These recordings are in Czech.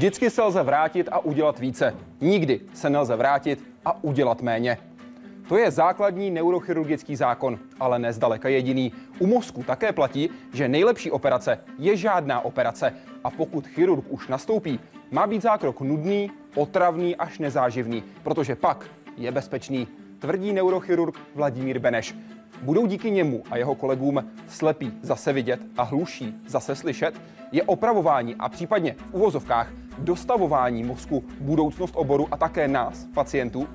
Vždycky se lze vrátit a udělat více. Nikdy se nelze vrátit a udělat méně. To je základní neurochirurgický zákon, ale ne zdaleka jediný. U mozku také platí, že nejlepší operace je žádná operace a pokud chirurg už nastoupí, má být zákrok nudný, otravný až nezáživný, protože pak je bezpečný, tvrdí neurochirurg Vladimír Beneš. Budou díky němu a jeho kolegům slepí zase vidět a hluší zase slyšet? Je opravování a případně v uvozovkách dostavování mozku budoucnost oboru a také nás, pacientů?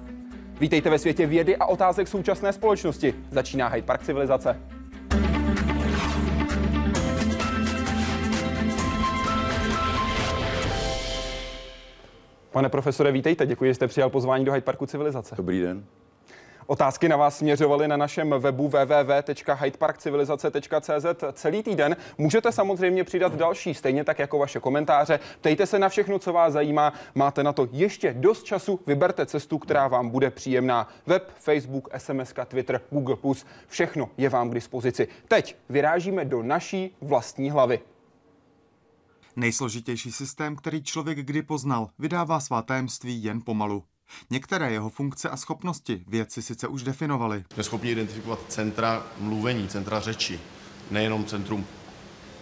Vítejte ve světě vědy a otázek současné společnosti. Začíná Hyde Park civilizace. Pane profesore, vítejte. Děkuji, že jste přijal pozvání do Hyde Parku civilizace. Dobrý den. Otázky na vás směřovaly na našem webu www.hydeparkcivilizace.cz celý týden. Můžete samozřejmě přidat další, stejně tak jako vaše komentáře. Ptejte se na všechno, co vás zajímá. Máte na to ještě dost času. Vyberte cestu, která vám bude příjemná. Web, Facebook, SMS, Twitter, Google+, všechno je vám k dispozici. Teď vyrážíme do naší vlastní hlavy. Nejsložitější systém, který člověk kdy poznal, vydává svá tajemství jen pomalu. Některé jeho funkce a schopnosti vědci sice už definovali. Jsme schopni identifikovat centra mluvení, centra řeči. Nejenom centrum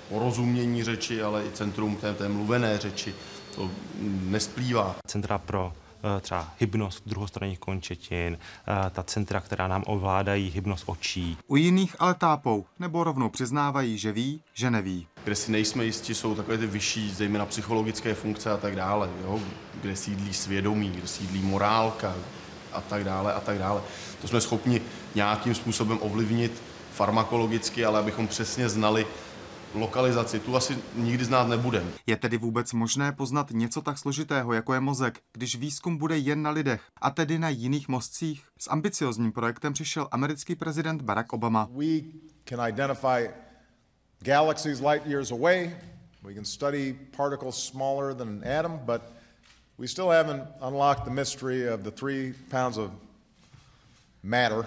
porozumění řeči, ale i centrum té, té mluvené řeči. To nesplývá. Centra pro třeba hybnost druhostranných končetin, eh, ta centra, která nám ovládají hybnost očí. U jiných ale tápou, nebo rovnou přiznávají, že ví, že neví. Kde si nejsme jistí, jsou takové ty vyšší, zejména psychologické funkce a tak dále. Jo? Kde sídlí svědomí, kde sídlí morálka a tak dále a tak dále. To jsme schopni nějakým způsobem ovlivnit farmakologicky, ale abychom přesně znali lokalizaci, tu asi nikdy znát nebudeme. Je tedy vůbec možné poznat něco tak složitého, jako je mozek, když výzkum bude jen na lidech, a tedy na jiných mozcích? S ambiciozním projektem přišel americký prezident Barack Obama. We can identify galaxies light years away. We can study particles smaller than an atom, but we still haven't unlocked the mystery of the three pounds of matter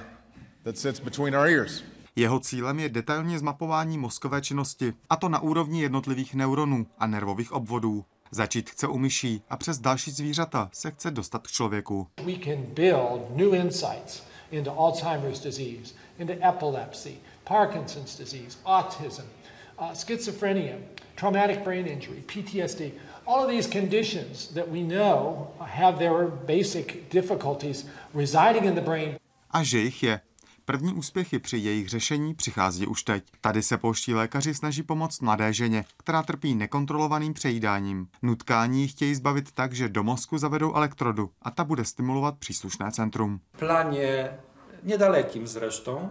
that sits between our ears. Jeho cílem je detailně zmapování mozkové činnosti, a to na úrovni jednotlivých neuronů a nervových obvodů. Začít chce u myší a přes další zvířata se chce dostat k člověku. We can build new insights into Alzheimer's disease, into epilepsy, Parkinson's disease, autism, uh, schizophrenia, traumatic brain injury, PTSD. All of these conditions that we know have their basic difficulties residing in the brain. A že jich je. První úspěchy při jejich řešení přichází už teď. Tady se polští lékaři snaží pomoct mladé ženě, která trpí nekontrolovaným přejídáním. Nutkání chtějí zbavit tak, že do mozku zavedou elektrodu a ta bude stimulovat příslušné centrum. planie niedalekim zresztą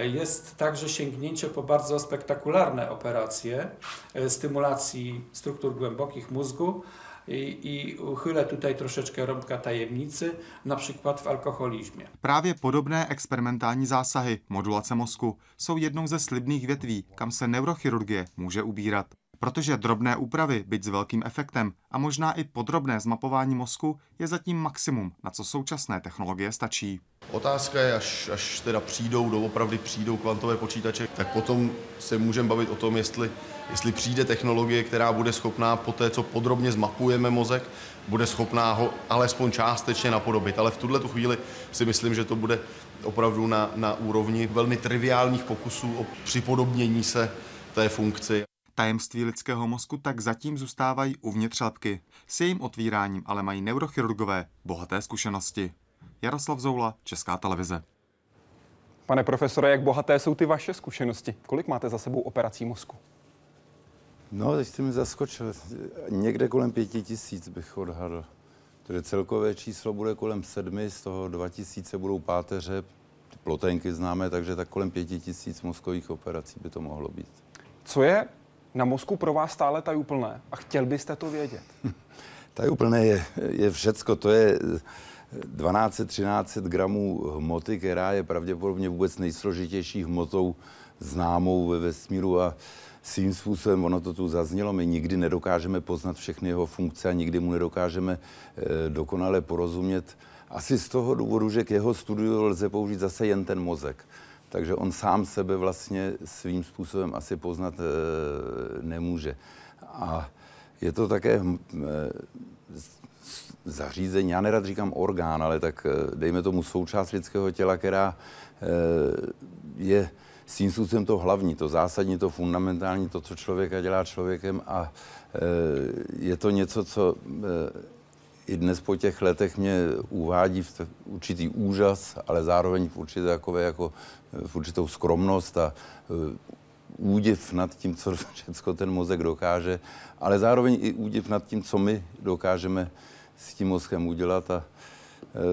jest także sięgnięcie po bardzo spektakularne operacje e, stymulacji struktur głębokich mózgu i, i uchylę tutaj troszeczkę rąbka tajemnicy, na przykład w alkoholizmie. Právě podobné experimentální zásahy, modulace mozku, jsou jednou ze slibných větví, kam se neurochirurgie může ubírat. Protože drobné úpravy, byť s velkým efektem, a možná i podrobné zmapování mozku je zatím maximum, na co současné technologie stačí. Otázka je, až, až teda přijdou, doopravdy přijdou kvantové počítače, tak potom se můžeme bavit o tom, jestli, jestli přijde technologie, která bude schopná po té, co podrobně zmapujeme mozek, bude schopná ho alespoň částečně napodobit. Ale v tuhle tu chvíli si myslím, že to bude opravdu na, na úrovni velmi triviálních pokusů o připodobnění se té funkci. Tajemství lidského mozku tak zatím zůstávají uvnitř lepky. S jejím otvíráním ale mají neurochirurgové bohaté zkušenosti. Jaroslav Zoula, Česká televize. Pane profesore, jak bohaté jsou ty vaše zkušenosti? Kolik máte za sebou operací mozku? No, teď jste mi zaskočil. Někde kolem pěti tisíc bych odhadl. Tedy celkové číslo bude kolem sedmi, z toho dva tisíce budou páteře, ty plotenky známe, takže tak kolem pěti tisíc mozkových operací by to mohlo být. Co je na mozku pro vás stále tajuplné? A chtěl byste to vědět? Tajuplné je, je všecko, to je 1200-1300 gramů hmoty, která je pravděpodobně vůbec nejsložitější hmotou známou ve vesmíru a svým způsobem, ono to tu zaznělo, my nikdy nedokážeme poznat všechny jeho funkce a nikdy mu nedokážeme eh, dokonale porozumět. Asi z toho důvodu, že k jeho studiu lze použít zase jen ten mozek. Takže on sám sebe vlastně svým způsobem asi poznat e, nemůže. A je to také hm, zařízení, já nerad říkám orgán, ale tak dejme tomu součást lidského těla, která je svým způsobem to hlavní, to zásadní, to fundamentální, to, co člověka dělá člověkem a je to něco, co i dnes po těch letech mě uvádí v určitý úžas, ale zároveň v určité takové jako v určitou skromnost a e, údiv nad tím, co všechno ten mozek dokáže, ale zároveň i údiv nad tím, co my dokážeme s tím mozkem udělat. A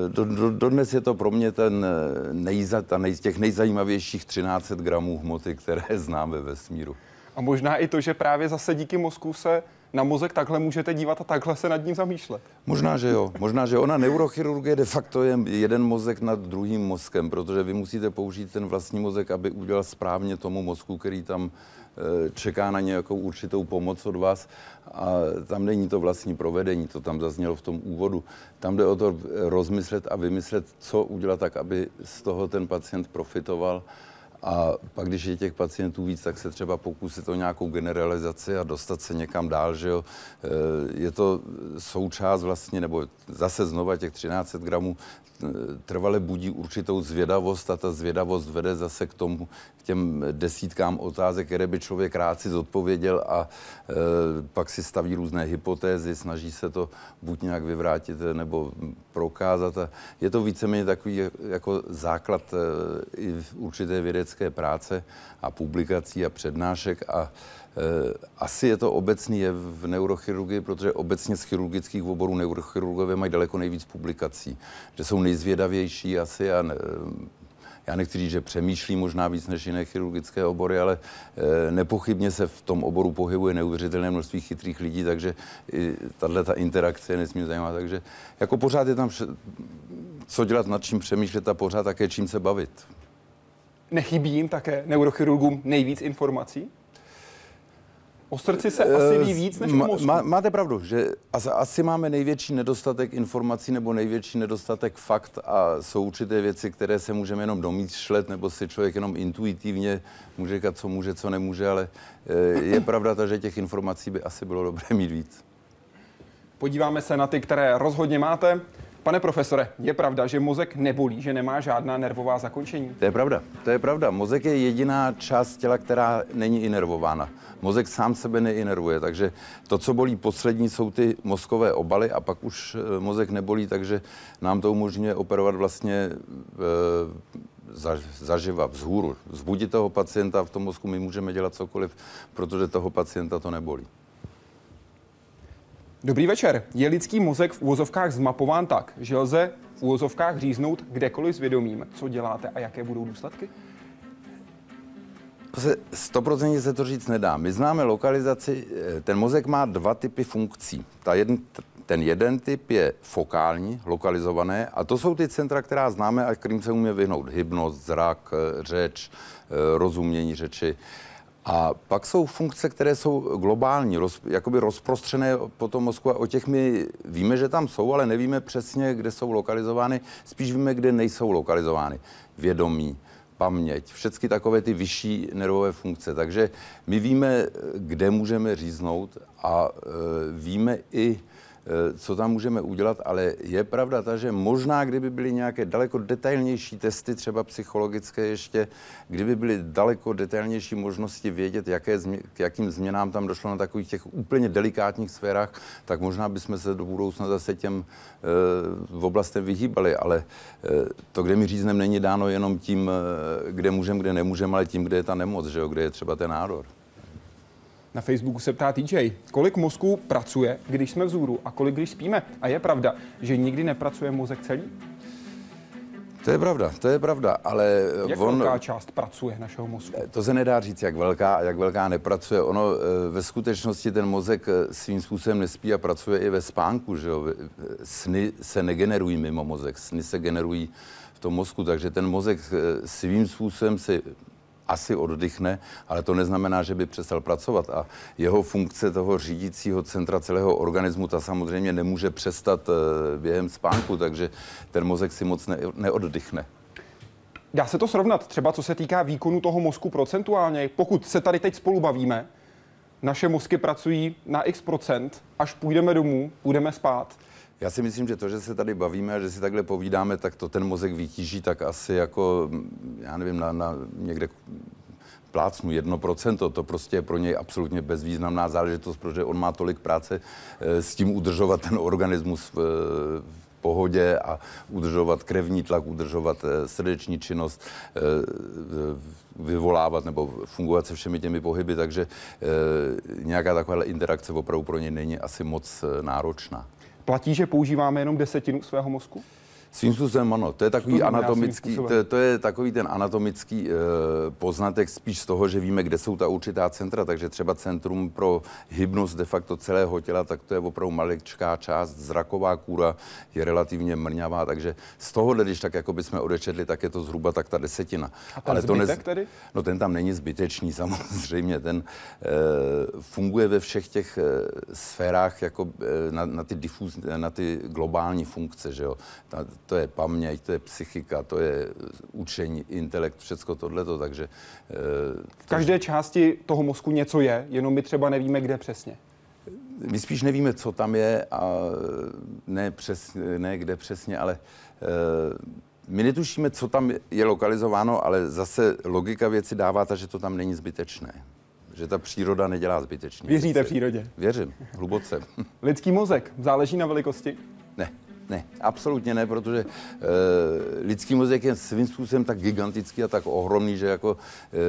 e, do, do, dodnes je to pro mě ten nejza, ta nej, těch nejzajímavějších 13 gramů hmoty, které známe ve vesmíru. A možná i to, že právě zase díky mozku se na mozek takhle můžete dívat a takhle se nad ním zamýšlet. Možná, že jo. Možná, že ona neurochirurgie de facto je jeden mozek nad druhým mozkem, protože vy musíte použít ten vlastní mozek, aby udělal správně tomu mozku, který tam e, čeká na nějakou určitou pomoc od vás a tam není to vlastní provedení, to tam zaznělo v tom úvodu. Tam jde o to rozmyslet a vymyslet, co udělat tak, aby z toho ten pacient profitoval a pak, když je těch pacientů víc, tak se třeba pokusit o nějakou generalizaci a dostat se někam dál, že jo. E, je to součást vlastně, nebo zase znova těch 1300 gramů trvale budí určitou zvědavost a ta zvědavost vede zase k tomu, k těm desítkám otázek, které by člověk rád si zodpověděl a e, pak si staví různé hypotézy, snaží se to buď nějak vyvrátit nebo prokázat. A je to víceméně takový jako základ e, i určité vědecké práce a publikací a přednášek a asi je to obecný je v neurochirurgii, protože obecně z chirurgických oborů neurochirurgové mají daleko nejvíc publikací, že jsou nejzvědavější asi a ne, já nechci říct, že přemýšlí možná víc než jiné chirurgické obory, ale e, nepochybně se v tom oboru pohybuje neuvěřitelné množství chytrých lidí, takže tahle ta interakce je nesmírně. Takže jako pořád je tam co dělat, nad čím přemýšlet a pořád také čím se bavit. Nechybí jim také neurochirurgům nejvíc informací? O srdci se asi ví víc než o mozku. Má, máte pravdu, že asi máme největší nedostatek informací nebo největší nedostatek fakt a jsou určité věci, které se můžeme jenom domýšlet nebo si člověk jenom intuitivně může říkat, co může, co nemůže, ale eh, je pravda ta, že těch informací by asi bylo dobré mít víc. Podíváme se na ty, které rozhodně máte. Pane profesore, je pravda, že mozek nebolí, že nemá žádná nervová zakončení? To je pravda. To je pravda. Mozek je jediná část těla, která není inervována. Mozek sám sebe neinervuje, takže to, co bolí poslední, jsou ty mozkové obaly a pak už eh, mozek nebolí, takže nám to umožňuje operovat vlastně e, zaživa, vzhůru. Zbudit toho pacienta v tom mozku my můžeme dělat cokoliv, protože toho pacienta to nebolí. Dobrý večer. Je lidský mozek v úvozovkách zmapován tak, že lze v úvozovkách říznout kdekoliv s vědomím, co děláte a jaké budou důsledky? To se stoprocentně se to říct nedá. My známe lokalizaci, eh, ten mozek má dva typy funkcí. Ta jeden, ten jeden typ je fokální, lokalizované, a to jsou ty centra, která známe a kterým se umíme vyhnout. Hybnost, zrak, eh, řeč, eh, rozumění řeči. A pak jsou funkce, které jsou globální, roz, jakoby rozprostřené po tom mozku a o těch my víme, že tam jsou, ale nevíme přesně, kde jsou lokalizovány, spíš víme, kde nejsou lokalizovány. Vědomí, paměť, všechny takové ty vyšší nervové funkce. Takže my víme, kde můžeme říznout a e, víme i, co tam můžeme udělat, ale je pravda ta, že možná, kdyby byly nějaké daleko detailnější testy, třeba psychologické ještě, kdyby byly daleko detailnější možnosti vědět, jaké změ, k jakým změnám tam došlo na takových těch úplně delikátních sférách, tak možná bychom se do budoucna zase těm e, v oblastem vyhýbali, ale e, to, kde mi říznem, není dáno jenom tím, kde můžeme, kde nemůžeme, ale tím, kde je ta nemoc, že jo, kde je třeba ten nádor. Na Facebooku se ptá TJ, kolik mozku pracuje, když jsme vzhůru a kolik, když spíme. A je pravda, že nikdy nepracuje mozek celý? To je pravda, to je pravda, ale jak on, velká část pracuje našeho mozku? Eh, to se nedá říct, jak velká a jak velká nepracuje. Ono eh, ve skutečnosti ten mozek eh, svým způsobem nespí a pracuje i ve spánku, že jo? Sny se negenerují mimo mozek, sny se generují v tom mozku, takže ten mozek svým způsobem se asi oddychne, ale to neznamená, že by přestal pracovat. A jeho funkce toho řídícího centra celého organismu, ta samozřejmě nemůže přestat eh, během spánku, takže ten mozek si moc ne, neoddychne. Dá se to srovnat třeba, co se týká výkonu toho mozku procentuálně? Pokud se tady teď spolu bavíme, naše mozky pracují na x procent, až půjdeme domů, půjdeme spát. Já si myslím, že to, že se tady bavíme a že si takhle povídáme, tak to ten mozek vytíží tak asi jako, já nevím, na, na někde plácnu 1%, to prostě je pro něj absolutně bezvýznamná záležitost, protože on má tolik práce eh, s tím udržovat ten organismus v, v pohodě a udržovat krevní tlak, udržovat eh, srdeční činnost, eh, vyvolávat nebo fungovat se všemi těmi pohyby, takže nějaká taková interakce opravdu pro něj není asi moc náročná. Platí, že používáme jenom desetinu svého mozku? Svým způsobem ano, to je takový anatomický, to, to je takový ten anatomický e, poznatek spíš z toho, že víme, kde jsou ta určitá centra, takže třeba centrum pro hybnost de facto celého těla, tak to je opravdu maličká část, zraková kůra je relativně mrňavá, takže z toho, když tak jako bychom odečetli, tak je to zhruba tak ta desetina. A ten Ale to nez... tedy? No ten tam není zbytečný samozřejmě, ten e, funguje ve všech těch e, sférách jako e, na, na, ty difuz, na ty globální funkce, že jo. Ta, to je paměť, to je psychika, to je učení, intelekt, všecko tohleto, takže... Eh, v každé části toho mozku něco je, jenom my třeba nevíme, kde přesně. My spíš nevíme, co tam je a ne, přes, ne kde přesně, ale my netušíme, co tam je lokalizováno, ale zase logika věci dává ta, že to tam není zbytečné. Že ta příroda nedělá zbytečně. Věříte přírodě? Věřím, hluboce. Lidský mozek záleží na velikosti? Ne. Ne, absolutně ne, protože e, lidský mozek je svým způsobem tak gigantický a tak ohromný, že jako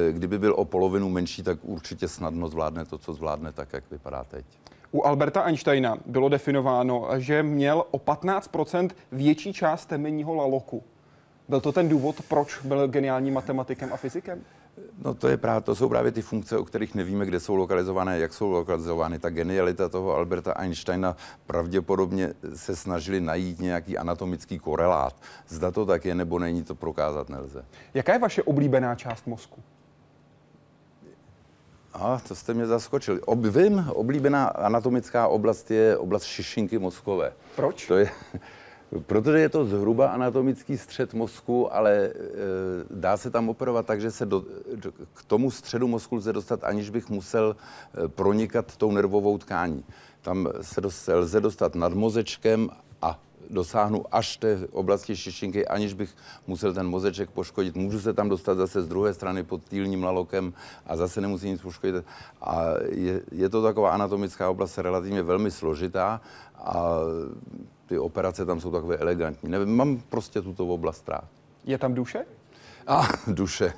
e, kdyby byl o polovinu menší, tak určitě snadno zvládne to, co zvládne, tak jak vypadá teď. U Alberta Einsteina bylo definováno, že měl o 15% větší část temenního laloku. Byl to ten důvod, proč byl geniálním matematikem a fyzikem? No to je právě, to jsou právě ty funkce, o kterých nevíme, kde jsou lokalizované, jak jsou lokalizovány. Ta genialita toho Alberta Einsteina pravděpodobně se snažili najít nějaký anatomický korelát. Zda to tak je nebo není, to prokázat nelze. Jaká je vaše oblíbená část mozku? A to jste mě zaskočili. Ob, vím, oblíbená anatomická oblast je oblast šišinky mozkové. Proč? To je, Protože je to zhruba anatomický střed mozku, ale e, dá se tam operovat tak, že se do, do, k tomu středu mozku lze dostat, aniž bych musel e, pronikat tou nervovou tkání. Tam se dost, lze dostat nad mozečkem a dosáhnu až té oblasti šišinky, aniž bych musel ten mozeček poškodit. Můžu se tam dostat zase z druhé strany pod týlním lalokem a zase nemusím nic poškodit. A je, je to taková anatomická oblast relativně velmi složitá a ty operace tam jsou takové elegantní. Nevím, mám prostě tuto oblast rád. Je tam duše? A, duše.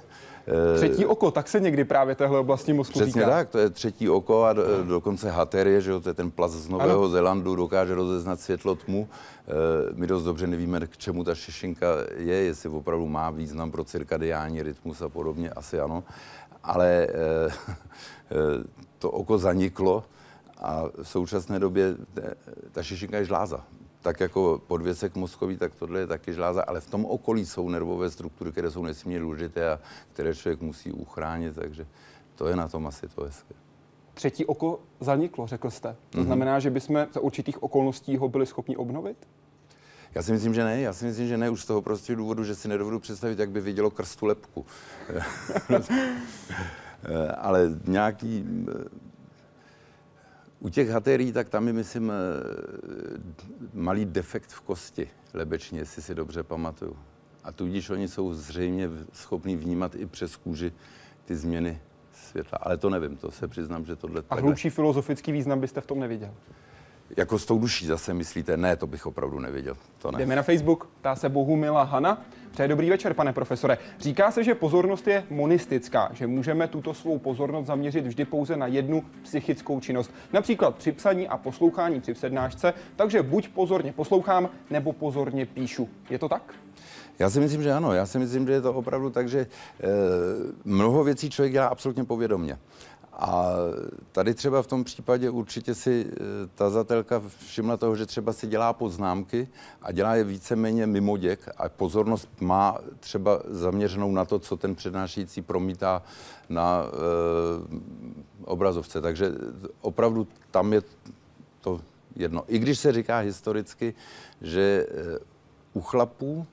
Eh, třetí oko, tak se někdy právě téhle oblasti mozku Přesně týká. tak, to je třetí oko a do, dokonce haterie, že jo, to je ten plaz z Nového ano. Zélandu, dokáže rozeznat světlo tmu. E, my dost dobře nevíme, k čemu ta šešinka je, jestli opravdu má význam pro cirkadiální rytmus a podobně, asi ano. Ale e, e, to oko zaniklo a v současné době ta šešinka je žláza tak jako podvěsek mozkový, tak tohle je taky žláza, ale v tom okolí jsou nervové struktury, které jsou nesmírně důležité a které člověk musí uchránit, takže to je na tom asi to hezké. Třetí oko zaniklo, řekl jste. To mm-hmm. znamená, že bychom za určitých okolností ho byli schopni obnovit? Já si myslím, že ne. Já si myslím, že ne už z toho prostého důvodu, že si nedovedu představit, jak by vidělo krstu lepku. Ale nějaký u těch haterií, tak tam je, myslím, eh, malý defekt v kosti lebečně, jestli si dobře pamatuju. A tudíž oni jsou zřejmě schopní vnímat i přes kůži ty změny světla. Ale to nevím, to se přiznám, že tohle... A hlubší filozofický význam byste v tom neviděl? Jako s tou duší zase myslíte? Ne, to bych opravdu nevěděl. To ne. Jdeme na Facebook, ptá se Bohumila Hana. Přeje dobrý večer, pane profesore. Říká se, že pozornost je monistická, že můžeme tuto svou pozornost zaměřit vždy pouze na jednu psychickou činnost. Například při psaní a poslouchání při přednášce, takže buď pozorně poslouchám, nebo pozorně píšu. Je to tak? Já si myslím, že ano. Já si myslím, že je to opravdu tak, že e, mnoho věcí člověk dělá absolutně povědomně. A tady třeba v tom případě určitě si eh, ta zatelka všimla toho, že třeba si dělá poznámky a dělá je víceméně mimoděk a pozornost má třeba zaměřenou na to, co ten přednášející promítá na e, obrazovce. Takže opravdu tam je to jedno. I když se říká historicky, že e, u chlapů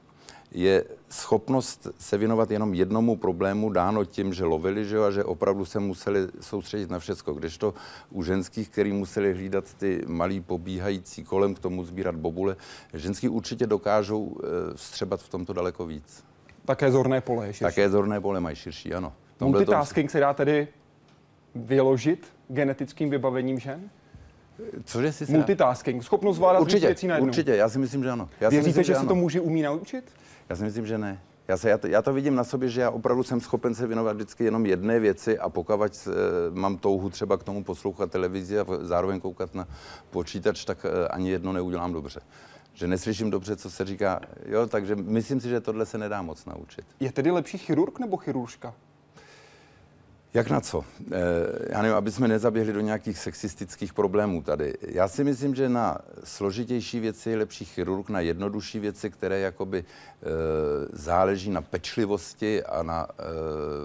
je schopnost se věnovat jenom jednomu problému dáno tím, že lovili, že jo, a že opravdu se museli soustředit na všecko. Kdežto u ženských, který museli hlídat ty malý pobíhající kolem k tomu sbírat bobule, ženský určitě dokážou e, střebat v tomto daleko víc. Také zorné pole je širší. Také zorné pole mají širší, ano. Multitasking se dá tedy vyložit genetickým vybavením žen? Cože si Multitasking, schopnost zvládat určitě, věcí najednou. Určitě, já si myslím, že ano. Já Věříte, myslím, že, že se ano. to muži umí naučit? Já si myslím, že ne. Já, se, já, to, já to vidím na sobě, že já opravdu jsem schopen se věnovat vždycky jenom jedné věci a pokud e, mám touhu třeba k tomu poslouchat televizi a zároveň koukat na počítač, tak e, ani jedno neudělám dobře. Že neslyším dobře, co se říká. Jo, takže myslím si, že tohle se nedá moc naučit. Je tedy lepší chirurg nebo chiruržka? Jak na co? E, já nevím, aby jsme nezaběhli do nějakých sexistických problémů tady. Já si myslím, že na složitější věci je lepší chirurg, na jednodušší věci, které jakoby e, záleží na pečlivosti a na e,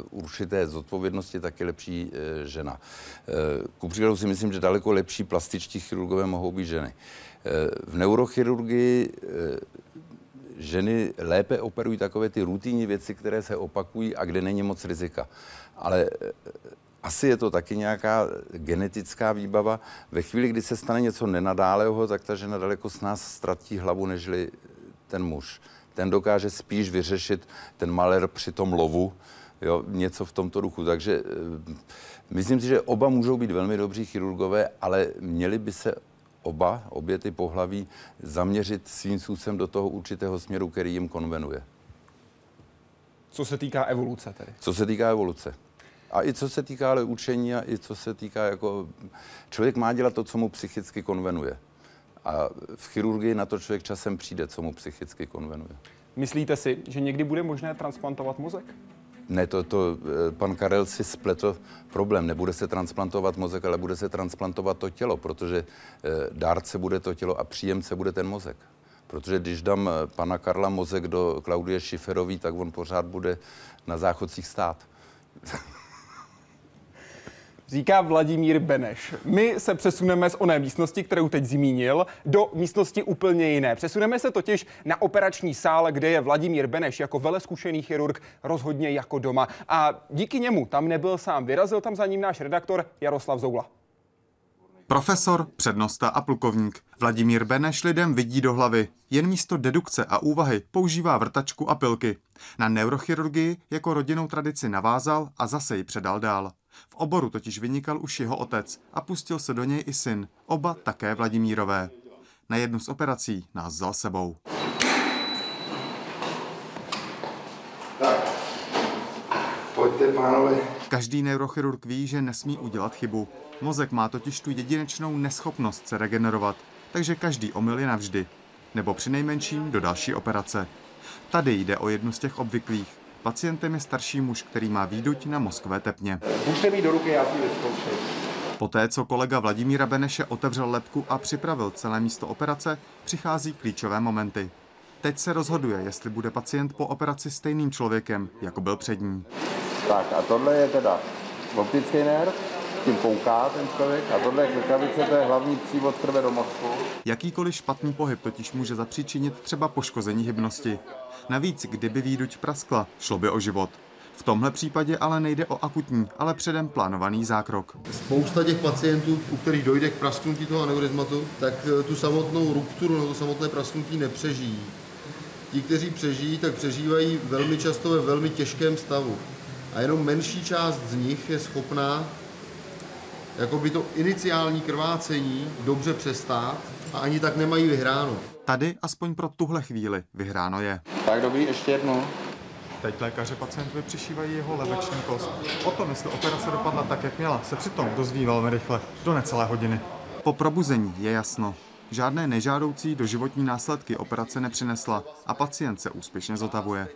určité zodpovědnosti, tak je lepší žena. Ku příkladu si myslím, že daleko lepší plastičtí chirurgové mohou být ženy. V neurochirurgii ženy lépe operují takové ty rutinní věci, které se opakují a kde není moc rizika. Ale eh, asi je to taky nějaká genetická výbava. Ve chvíli, kdy se stane něco nenadálého, tak ta žena daleko s nás ztratí hlavu, nežli ten muž. Ten dokáže spíš vyřešit ten maler při tom lovu, jo, něco v tomto duchu. Takže eh, myslím si, že oba můžou být velmi dobří chirurgové, ale měli by se oba, obě ty pohlaví, zaměřit svým způsobem do toho určitého směru, který jim konvenuje. Co se týká evoluce tedy? Co se týká evoluce. A i co se týká ale učení a i co se týká jako... Člověk má dělat to, co mu psychicky konvenuje. A v chirurgii na to člověk časem přijde, co mu psychicky konvenuje. Myslíte si, že někdy bude možné transplantovat mozek? Ne, to, to pan Karel si spletl problém. Nebude se transplantovat mozek, ale bude se transplantovat to tělo, protože dárce bude to tělo a příjemce bude ten mozek. Protože když dám pana Karla mozek do Klaudie Šiferový, tak on pořád bude na záchodcích stát. Říká Vladimír Beneš. My se přesuneme z oné místnosti, kterou teď zmínil, do místnosti úplně jiné. Přesuneme se totiž na operační sál, kde je Vladimír Beneš jako veleskušený chirurg rozhodně jako doma. A díky němu tam nebyl sám. Vyrazil tam za ním náš redaktor Jaroslav Zoula. Profesor, přednosta a plukovník. Vladimír Beneš lidem vidí do hlavy. Jen místo dedukce a úvahy používá vrtačku a pilky. Na neurochirurgii jako rodinnou tradici navázal a zase ji předal dál. V oboru totiž vynikal už jeho otec a pustil se do něj i syn, oba také Vladimírové. Na jednu z operací nás vzal sebou. Tak, pojďte, pánové. Každý neurochirurg ví, že nesmí udělat chybu. Mozek má totiž tu jedinečnou neschopnost se regenerovat, takže každý omyl je navždy. Nebo přinejmenším do další operace. Tady jde o jednu z těch obvyklých. Pacientem je starší muž, který má výduť na mozkové tepně. Můžete mít do ruky, já si vyzkouším. Poté, co kolega Vladimíra Beneše otevřel lepku a připravil celé místo operace, přichází klíčové momenty. Teď se rozhoduje, jestli bude pacient po operaci stejným člověkem, jako byl před ní. Tak a tohle je teda optický nerv, tím kouká ten člověk a tohle je klikavice, to je hlavní přívod krve do mozku. Jakýkoliv špatný pohyb totiž může zapříčinit třeba poškození hybnosti. Navíc, kdyby výduť praskla, šlo by o život. V tomhle případě ale nejde o akutní, ale předem plánovaný zákrok. Spousta těch pacientů, u kterých dojde k prasknutí toho aneurizmatu, tak eh, tu samotnou rupturu nebo to samotné prasknutí nepřežijí. Ti, kteří přežijí, tak přežívají velmi často ve velmi těžkém stavu. A jenom menší část z nich je schopná jakoby to iniciální krvácení dobře přestát a ani tak nemají vyhráno. Tady, aspoň pro tuhle chvíli, vyhráno je. Tak dobrý, ještě jednou. Teď lékaře pacientovi přišívají jeho lebeční kost. O tom, jestli operace dopadla tak, jak měla, se přitom dozví velmi rychle, do necelé hodiny. Po probuzení je jasno. Žádné nežádoucí doživotní následky operace nepřinesla a pacient se úspěšně zotavuje.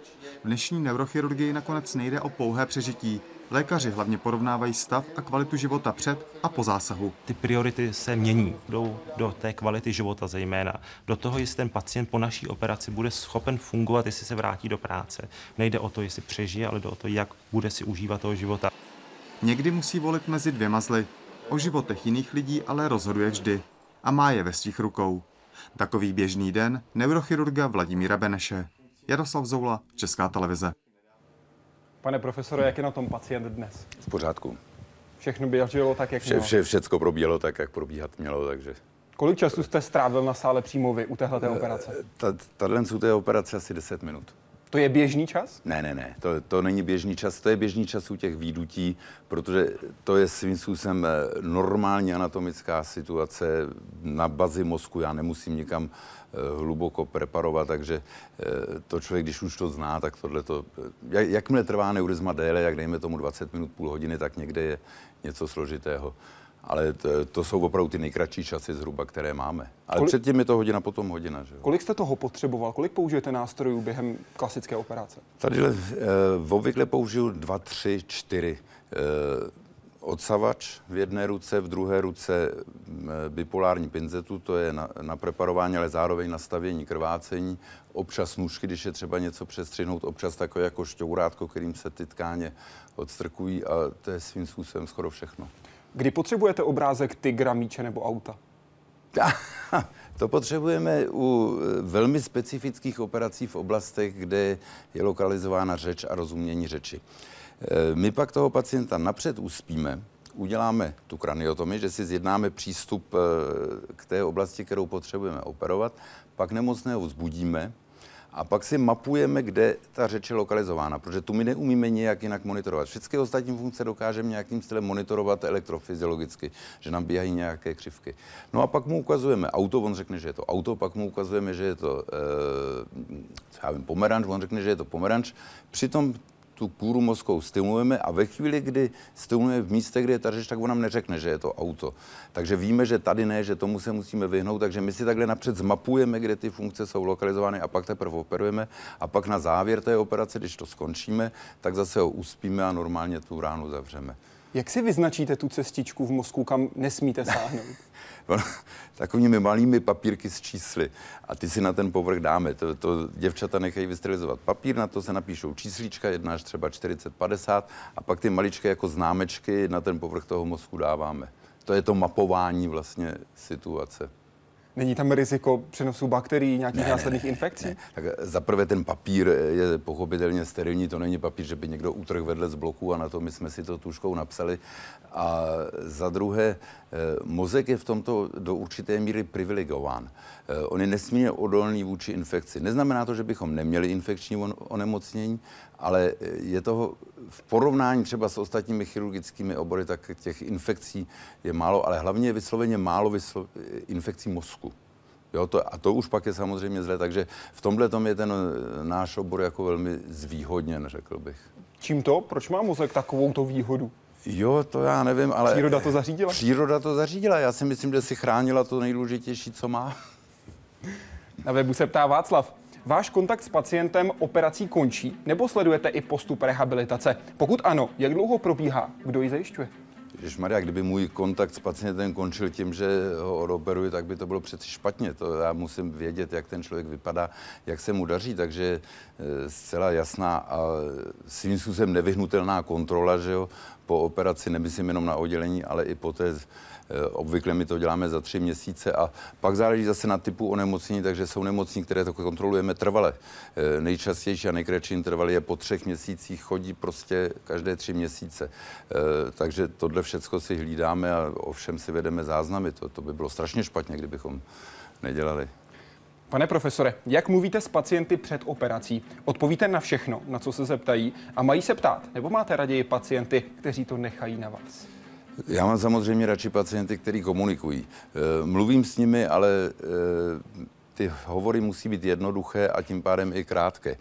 V dnešní neurochirurgii nakonec nejde o pouhé přežití. Lékaři hlavně porovnávají stav a kvalitu života před a po zásahu. Ty priority se mění, jdou do té kvality života zejména. Do toho, jestli ten pacient po naší operaci bude schopen fungovat, jestli se vrátí do práce. Nejde o to, jestli přežije, ale jde o to, jak bude si užívat toho života. Někdy musí volit mezi dvěma zly. O životech jiných lidí ale rozhoduje vždy. A má je ve svých rukou. Takový běžný den neurochirurga Vladimíra Beneše. Jaroslav Zoula, Česká televize. Pane profesore, jak je na tom pacient dnes? V pořádku. Všechno běželo tak, jak Vše, mělo. vše, všecko probíhalo tak, jak probíhat mělo, takže Kolik času jste strávil na sále přímo vy u téhle operace? ta, tahle je operace asi 10 minut. To je běžný čas? Ne, ne, ne, to, to není běžný čas, to je běžný čas u těch výdutí, protože to je svým způsobem eh, normální anatomická situace na bazi mozku, já nemusím nikam eh, hluboko preparovat, takže eh, to člověk, když už to zná, tak tohle to, jak, jakmile trvá neurizma déle, jak dejme tomu 20 minut, půl hodiny, tak někde je něco složitého. Ale to, to jsou opravdu ty nejkratší časy zhruba, které máme. Ale Kolik- předtím je to hodina, potom hodina. Že? Kolik jste toho potřeboval? Kolik použijete nástrojů během klasické operace? Tady e, obvykle použiju dva, tři, čtyři. E, odsavač v jedné ruce, v druhé ruce m, bipolární pinzetu, to je na, na preparování, ale zároveň nastavění krvácení. Občas nůžky, když je třeba něco přestřihnout, občas takové jako šťourátko, kterým se ty tkáně odstrkují a to je svým způsobem skoro všechno. Kdy potřebujete obrázek tygra, míče nebo auta? To potřebujeme u eh, velmi specifických operací v oblastech, kde je lokalizována řeč a rozumění řeči. Eh, My pak toho pacienta napřed uspíme, uděláme tu kraniotomii, že si zjednáme přístup eh, k té oblasti, kterou potřebujeme operovat, pak nemocného vzbudíme a pak si mapujeme, kde ta řeč je lokalizována, protože tu my neumíme nějak jinak monitorovat. Všechny ostatní funkce dokážeme nějakým stylem monitorovat elektrofyziologicky, že nám běhají nějaké křivky. No a pak mu ukazujeme auto, on řekne, že je to auto, pak mu ukazujeme, že je to, co já vím, pomeranč, on řekne, že je to pomeranč. Přitom tu kůru mozkou stimulujeme a ve chvíli, kdy stimulujeme v místě, kde je ta řeč, tak on nám neřekne, že je to auto. Takže víme, že tady ne, že tomu se musíme vyhnout, takže my si takhle napřed zmapujeme, kde ty funkce jsou lokalizovány a pak teprve operujeme a pak na závěr té operace, když to skončíme, tak zase ho uspíme a normálně tu ránu zavřeme. Jak si vyznačíte tu cestičku v mozku, kam nesmíte sáhnout? Takovými malými papírky s čísly a ty si na ten povrch dáme. To, to děvčata nechají vystylizovat papír, na to se napíšou číslička, jedna až třeba 40, 50 a pak ty maličké jako známečky na ten povrch toho mozku dáváme. To je to mapování vlastně situace. Není tam riziko přenosu bakterií, nějakých následných infekcí? Ne. Tak za prvé ten papír je pochopitelně sterilní, to není papír, že by někdo utrhl vedle z bloku a na to my jsme si to tuškou napsali. A za druhé, eh, mozek je v tomto do určité míry privilegován. Eh, On je nesmírně odolný vůči infekci. Neznamená to, že bychom neměli infekční on- onemocnění, ale eh, je toho v porovnání třeba s ostatními chirurgickými obory, tak těch infekcí je málo, ale hlavně je vysloveně málo vyslo- infekcí mozku. Jo, to, a to už pak je samozřejmě zlé, takže v tomhle tom je ten eh, náš obor jako velmi zvýhodněn, řekl bych. Čím to? Proč má mozek takovou to výhodu? Jo, to já nevím, ale... Příroda to zařídila? Příroda to zařídila. Já si myslím, že si chránila to nejdůležitější, co má. Na webu se ptá Václav. Váš kontakt s pacientem operací končí nebo sledujete i postup rehabilitace? Pokud ano, jak dlouho probíhá? Kdo ji zajišťuje? Když Maria, kdyby můj kontakt s pacientem končil tím, že ho odoperuji, tak by to bylo přeci špatně. To já musím vědět, jak ten člověk vypadá, jak se mu daří, takže eh, zcela jasná a svým způsobem nevyhnutelná kontrola, že jo, po operaci, nemyslím jenom na oddělení, ale i po té Obvykle my to děláme za tři měsíce a pak záleží zase na typu onemocnění, takže jsou nemocní, které to kontrolujeme trvale. Eh, Nejčastější a nejkratší interval je po třech měsících, chodí prostě každé tři měsíce. Eh, Takže tohle všecko si hlídáme a ovšem si vedeme záznamy. To, to by bylo strašně špatně, kdybychom nedělali. Pane profesore, jak mluvíte s pacienty před operací? Odpovíte na všechno, na co se zeptají a mají se ptát? Nebo máte raději pacienty, kteří to nechají na vás? Já mám samozřejmě radši pacienty, kteří komunikují. Eh, Mluvím s nimi, ale eh, ty hovory musí být jednoduché a tím pádem i krátké.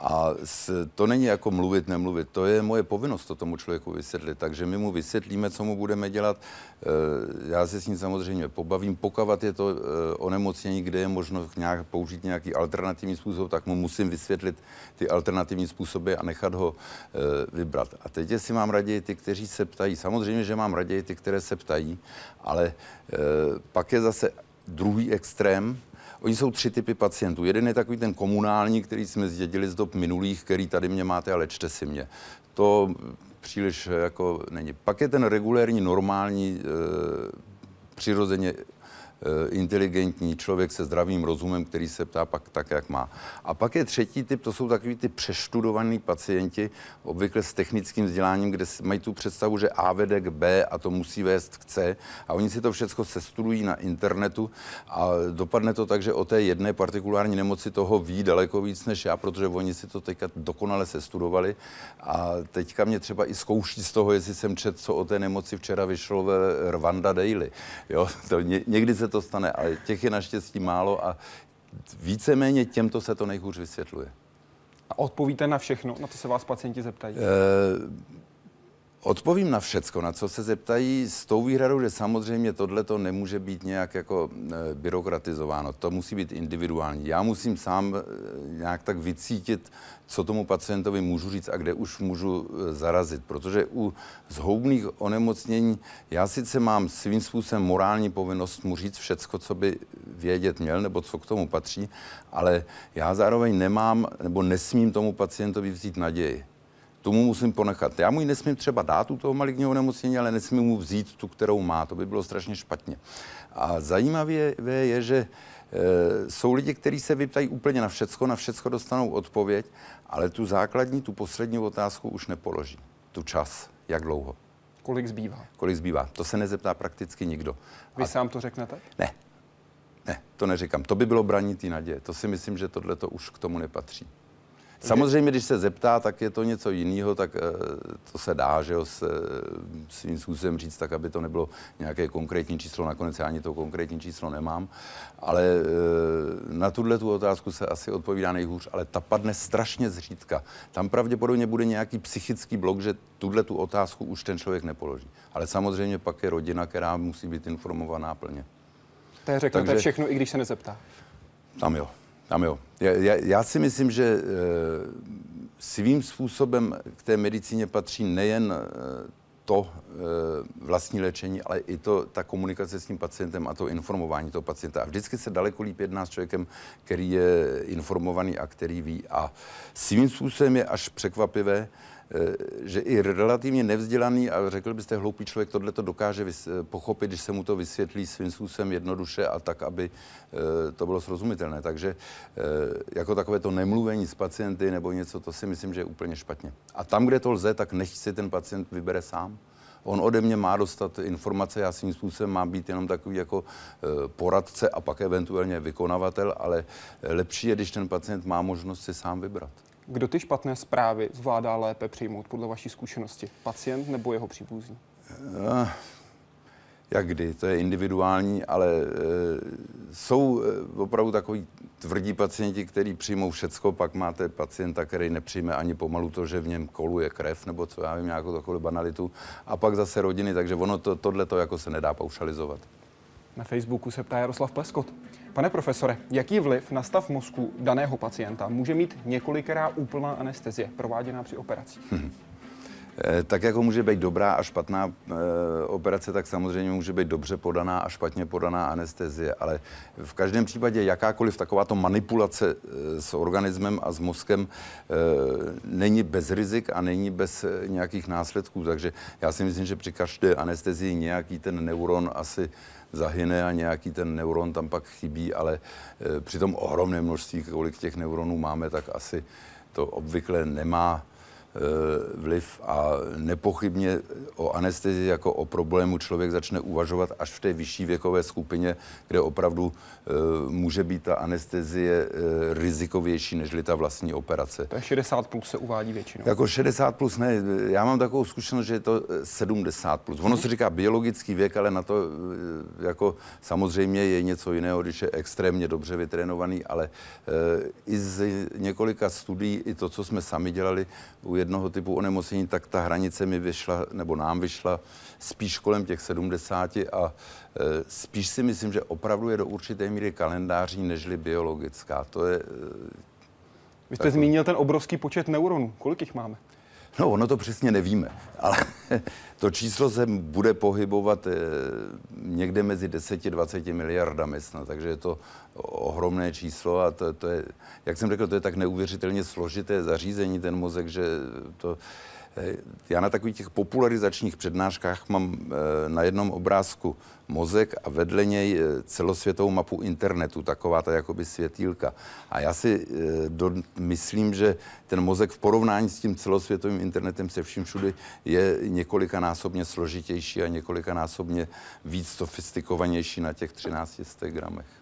A s, to není jako mluvit, nemluvit. To je moje povinnost to tomu člověku vysvětlit. Takže my mu vysvětlíme, co mu budeme dělat. Eh, Já se s ním samozřejmě pobavím. Pokud je to eh, onemocnění, kde je možno nějak, použít nějaký alternativní způsob, tak mu musím vysvětlit ty alternativní způsoby a nechat ho eh, vybrat. A teď jestli mám raději ty, kteří se ptají. Samozřejmě, že mám raději ty, které se ptají, ale eh, pak je zase druhý extrém, Oni jsou tři typy pacientů. Jeden je takový ten komunální, který jsme zdědili z dob minulých, který tady mě máte a lečte si mě. To příliš jako není. Pak je ten regulérní, normální, e, přirozeně inteligentní člověk se zdravým rozumem, který se ptá pak tak, jak má. A pak je třetí typ, to jsou takový ty přeštudovaní pacienti, obvykle s technickým vzděláním, kde mají tu představu, že A vede k B a to musí vést k C. A oni si to všechno sestudují na internetu a dopadne to tak, že o té jedné partikulární nemoci toho ví daleko víc než já, protože oni si to teďka dokonale sestudovali. A teďka mě třeba i zkouší z toho, jestli jsem čet, co o té nemoci včera vyšlo ve Rwanda Daily. Jo, to ně, někdy se to stane, ale těch je naštěstí málo a víceméně těmto se to nejhůř vysvětluje. A odpovíte na všechno? Na to se vás pacienti zeptají? E, Odpovím na všecko, na co se zeptají, s tou výhradou, že samozřejmě tohle to nemůže být nějak jako e, byrokratizováno. To musí být individuální. Já musím sám e, nějak tak vycítit, co tomu pacientovi můžu říct a kde už můžu e, zarazit. Protože u zhoubných onemocnění já sice mám svým způsobem morální povinnost mu říct všecko, co by vědět měl, nebo co k tomu patří, ale já zároveň nemám nebo nesmím tomu pacientovi vzít naději tomu musím ponechat. Já mu ji nesmím třeba dát u toho maligního onemocnění, ale nesmím mu vzít tu, kterou má. To by bylo strašně špatně. A zajímavé je, že e, jsou lidi, kteří se vyptají úplně na všecko, na všecko dostanou odpověď, ale tu základní, tu poslední otázku už nepoloží. Tu čas, jak dlouho. Kolik zbývá? Kolik zbývá. To se nezeptá prakticky nikdo. Vy A... sám to řeknete? Ne. Ne, to neříkám. To by bylo braní té naděje. To si myslím, že tohle to už k tomu nepatří. Samozřejmě, když se zeptá, tak je to něco jiného, tak eh, to se dá, že jo, s, svým způsobem říct, tak aby to nebylo nějaké konkrétní číslo, nakonec já ani to konkrétní číslo nemám, ale eh, na tuhle tu otázku se asi odpovídá nejhůř, ale ta padne strašně zřídka. Tam pravděpodobně bude nějaký psychický blok, že tuhle tu otázku už ten člověk nepoloží. Ale samozřejmě pak je rodina, která musí být informovaná plně. To je řeknete Takže, všechno, i když se nezeptá. Tam jo. Tam jo. Já, já, já si myslím, že e, svým způsobem k té medicíně patří nejen e, to e, vlastní léčení, ale i to, ta komunikace s tím pacientem a to informování toho pacienta. A vždycky se daleko líp jedná s člověkem, který je informovaný a který ví. A svým způsobem je až překvapivé, že i relativně nevzdělaný a řekl byste hloupý člověk tohle to dokáže pochopit, když se mu to vysvětlí svým způsobem jednoduše a tak, aby eh, to bylo srozumitelné. Takže eh, jako takové to nemluvení s pacienty nebo něco, to si myslím, že je úplně špatně. A tam, kde to lze, tak nech si ten pacient vybere sám. On ode mě má dostat informace, já svým způsobem mám být jenom takový jako poradce a pak eventuálně vykonavatel, ale lepší je, když ten pacient má možnost si sám vybrat. Kdo ty špatné zprávy zvládá lépe přijmout podle vaší zkušenosti? Pacient nebo jeho příbuzný? Uh, jak kdy, to je individuální, ale e, jsou e, opravdu takový tvrdí pacienti, kteří přijmou všecko, pak máte pacienta, který nepřijme ani pomalu to, že v něm koluje krev, nebo co já vím, nějakou takovou banalitu, a pak zase rodiny, takže ono to, tohle to jako se nedá paušalizovat. Na Facebooku se ptá Jaroslav Pleskot. Pane profesore, jaký vliv na stav mozku daného pacienta může mít několikrát úplná anestezie prováděná při operacích? Hmm. Tak jako může být dobrá a špatná e, operace, tak samozřejmě může být dobře podaná a špatně podaná anestezie. Ale v každém případě jakákoliv takováto manipulace e, s organismem a s mozkem e, není bez rizik a není bez nějakých následků. Takže já si myslím, že při každé anestezii nějaký ten neuron asi zahyne a nějaký ten neuron tam pak chybí, ale e, při tom ohromném množství, kolik těch neuronů máme, tak asi to obvykle nemá vliv a nepochybně o anestezii jako o problému člověk začne uvažovat až v té vyšší věkové skupině, kde opravdu eh, může být ta anestezie eh, rizikovější než ta vlastní operace. To je 60 plus se uvádí většinou. Jako 60 plus ne, já mám takovou zkušenost, že je to 70 plus. Ono se říká biologický věk, ale na to jako samozřejmě je něco jiného, když je extrémně dobře vytrénovaný, ale i z několika studií, i to, co jsme sami dělali u jednoho typu onemocnění, tak ta hranice mi vyšla, nebo nám vyšla spíš kolem těch 70 a e, spíš si myslím, že opravdu je do určité míry kalendářní nežli biologická. To je... E, Vy jste takový... zmínil ten obrovský počet neuronů. Kolik jich máme? No, ono to přesně nevíme, ale to číslo se bude pohybovat eh, někde mezi 10-20 miliardami snad, takže je to ohromné číslo a to, to je, jak jsem řekl, to je tak neuvěřitelně složité zařízení, ten mozek, že to Já na takových těch popularizačních přednáškách mám eh, na jednom obrázku mozek a vedle něj eh, celosvětovou mapu internetu, taková ta jakoby světýlka. A já si do, myslím, že ten mozek v porovnání s tím celosvětovým internetem se vším všude je několikanásobně složitější a několikanásobně víc sofistikovanější na těch 13 gramech.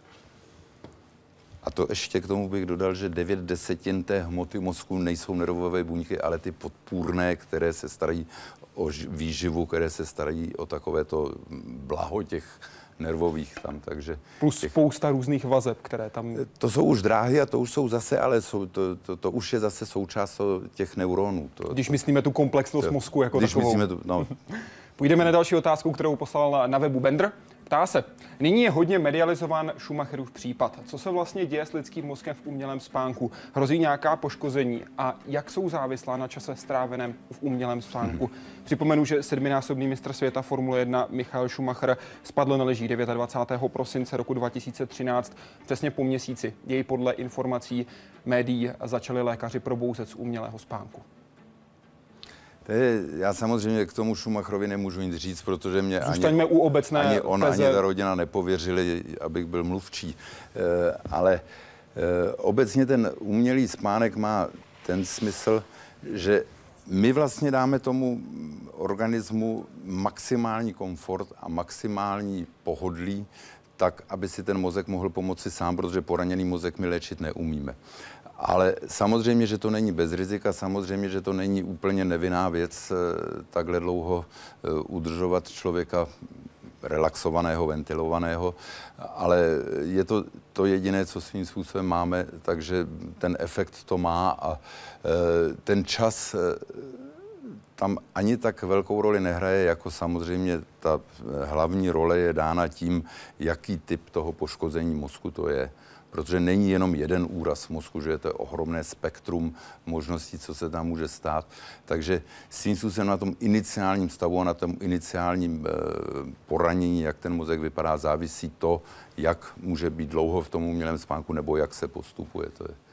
A to ještě k tomu bych dodal, že 9 desetin té hmoty mozku nejsou nervové buňky, ale ty podpůrné, které se starají o výživu, které se starají o takovéto blaho těch nervových tam, takže... Plus těch, spousta různých vazeb, které tam... To jsou už dráhy a to už jsou zase, ale jsou, to, to, to už je zase součást těch neuronů. To, když myslíme tu komplexnost to, mozku jako když takovou. Myslíme tu, no. Půjdeme na další otázku, kterou poslal na, na webu Bender. Ptá se, nyní je hodně medializován Schumacherův případ. Co se vlastně děje s lidským mozkem v umělém spánku? Hrozí nějaká poškození a jak jsou závislá na čase stráveném v umělém spánku? Hmm. Připomenu, že sedminásobný mistr světa Formule 1 Michael Schumacher spadl na leží 29. prosince roku 2013. Přesně po měsíci jej podle informací médií začali lékaři probouzet z umělého spánku. To je, já samozřejmě k tomu Schumacherovi nemůžu nic říct, protože mě ani, u obecné ani on, teze. ani ta rodina nepověřili, abych byl mluvčí. E, ale e, obecně ten umělý spánek má ten smysl, že my vlastně dáme tomu organismu maximální komfort a maximální pohodlí, tak, aby si ten mozek mohl pomoci sám, protože poraněný mozek my léčit neumíme. Ale samozřejmě, že to není bez rizika, samozřejmě, že to není úplně nevinná věc eh, takhle dlouho eh, udržovat člověka relaxovaného, ventilovaného, ale je to to jediné, co svým způsobem máme, takže ten efekt to má a eh, ten čas tam ani tak velkou roli nehraje, jako samozřejmě ta hlavní role je dána tím, jaký typ toho poškození mozku to je protože není jenom jeden úraz mozku, že je to ohromné spektrum možností, co se tam může stát. Takže svým způsobem na tom iniciálním stavu a na tom iniciálním e, poranění, jak ten mozek vypadá, závisí to, jak může být dlouho v tom umělém spánku nebo jak se postupuje. To je.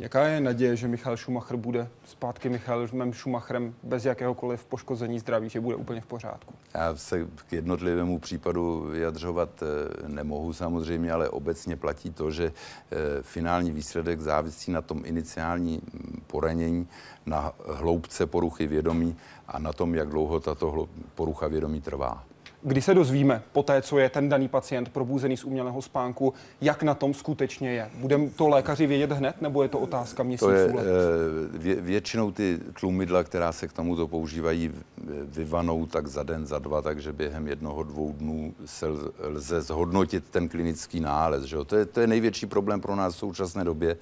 Jaká je naděje, že Michal Schumacher bude zpátky Michalem Schumacherem bez jakéhokoliv poškození zdraví, že bude úplně v pořádku? Já se k jednotlivému případu vyjadřovat eh, nemohu samozřejmě, ale obecně platí to, že eh, finální výsledek závisí na tom iniciální hm, poranění, na hloubce poruchy vědomí a na tom, jak dlouho tato porucha vědomí trvá. Kdy se dozvíme, po té, co je ten daný pacient probuzený z umělého spánku, jak na tom skutečně je? Budeme to lékaři vědět hned, nebo je to otázka měsíců? To je, let? Eh, vě, většinou ty tlumidla, která se k tomuto používají, vyvanou tak za den, za dva, takže během jednoho, dvou dnů se lze zhodnotit ten klinický nález. Že? To, je, to je největší problém pro nás v současné době,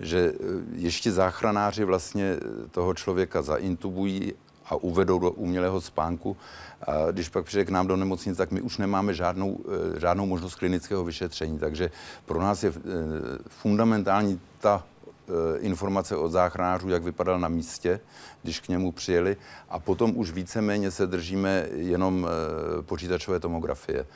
že eh, ještě záchranáři vlastně toho člověka zaintubují a uvedou do umělého spánku. A když pak přijde k nám do nemocnice, tak my už nemáme žádnou, eh, žádnou možnost klinického vyšetření. Takže pro nás je eh, fundamentální ta eh, informace od záchranářů, jak vypadal na místě, když k němu přijeli. A potom už víceméně se držíme jenom počítačové tomografie.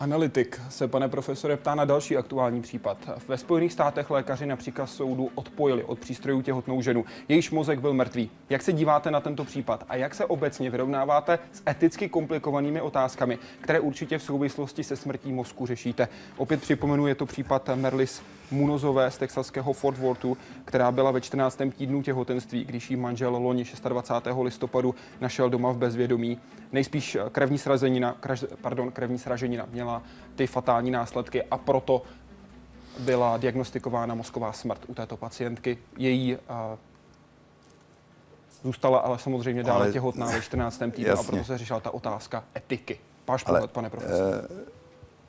Analytik se, pane profesore, ptá na další aktuální případ. Ve Spojených státech lékaři na příkaz soudu odpojili od přístrojů těhotnou ženu. Jejíž mozek byl mrtvý. Jak se díváte na tento případ a jak se obecně vyrovnáváte s eticky komplikovanými otázkami, které určitě v souvislosti se smrtí mozku řešíte? Opět připomenu, je to případ Merlis Munozové z texaského Fort Worthu, která byla ve 14. týdnu těhotenství, když jí manžel loni 26. listopadu našel doma v bezvědomí. Nejspíš krevní srazenina, kraž, pardon, krevní sraženina měla ty fatální následky a proto byla diagnostikována mozková smrt u této pacientky. Její uh, zůstala ale samozřejmě dále ale, těhotná ve 14. týdnu a proto se řešila ta otázka etiky. Váš pohled, pane profesor. Uh,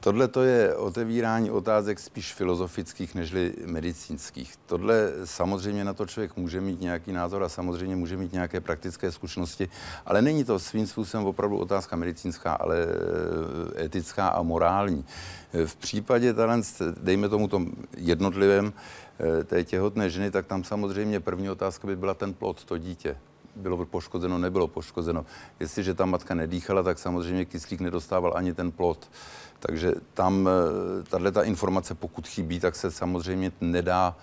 Tohle to je otevírání otázek spíš filozofických nežli medicínských. Tohle samozřejmě na to člověk může mít nějaký názor a samozřejmě může mít nějaké praktické zkušenosti, ale není to svým způsobem opravdu otázka medicínská, ale eh, etická a morální. V případě talent, dejme tomu tom jednotlivém eh, té těhotné ženy, tak tam samozřejmě první otázka by byla ten plod, to dítě bylo poškozeno, nebylo poškozeno. Jestliže ta matka nedýchala, tak samozřejmě kyslík nedostával ani ten plod. Takže tam eh, tahle ta informace, pokud chybí, tak se samozřejmě nedá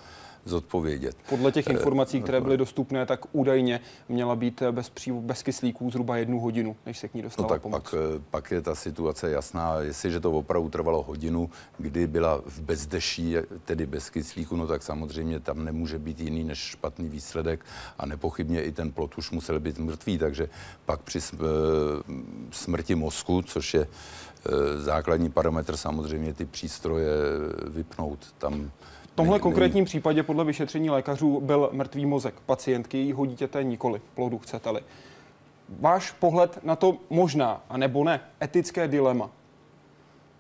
zodpovědět. Podle těch informací, které byly dostupné, tak údajně měla být bez, přímo, bez kyslíků zhruba jednu hodinu, než se k ní dostala no tak pomoc. Pak, pak je ta situace jasná. Jestliže to opravdu trvalo hodinu, kdy byla v bezdeší, tedy bez kyslíku, no tak samozřejmě tam nemůže být jiný než špatný výsledek a nepochybně i ten plot už musel být mrtvý, takže pak při smrti mozku, což je Eh, základní parametr samozřejmě ty přístroje vypnout. Tam v tomhle ne, konkrétním ne... případě podle vyšetření lékařů byl mrtvý mozek pacientky, jejího dítěte nikoli, plodu chcete-li. Váš pohled na to možná, a nebo ne, etické dilema.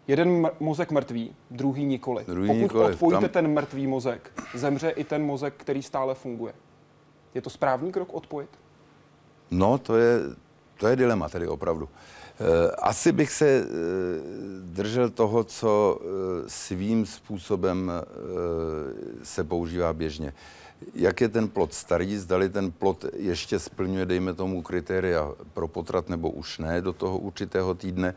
Jeden mozek mrtvý, druhý nikoli. Druhý Pokud nikoli. odpojíte Tam... ten mrtvý mozek, zemře i ten mozek, který stále funguje. Je to správný krok odpojit? No, to je, to je dilema tedy opravdu. Eh, asi bych se eh, držel toho, co eh, svým způsobem se používá běžně. Jak je ten plot starý, zdali ten plot ještě splňuje, dejme tomu, kritéria pro potrat nebo už ne do toho určitého týdne.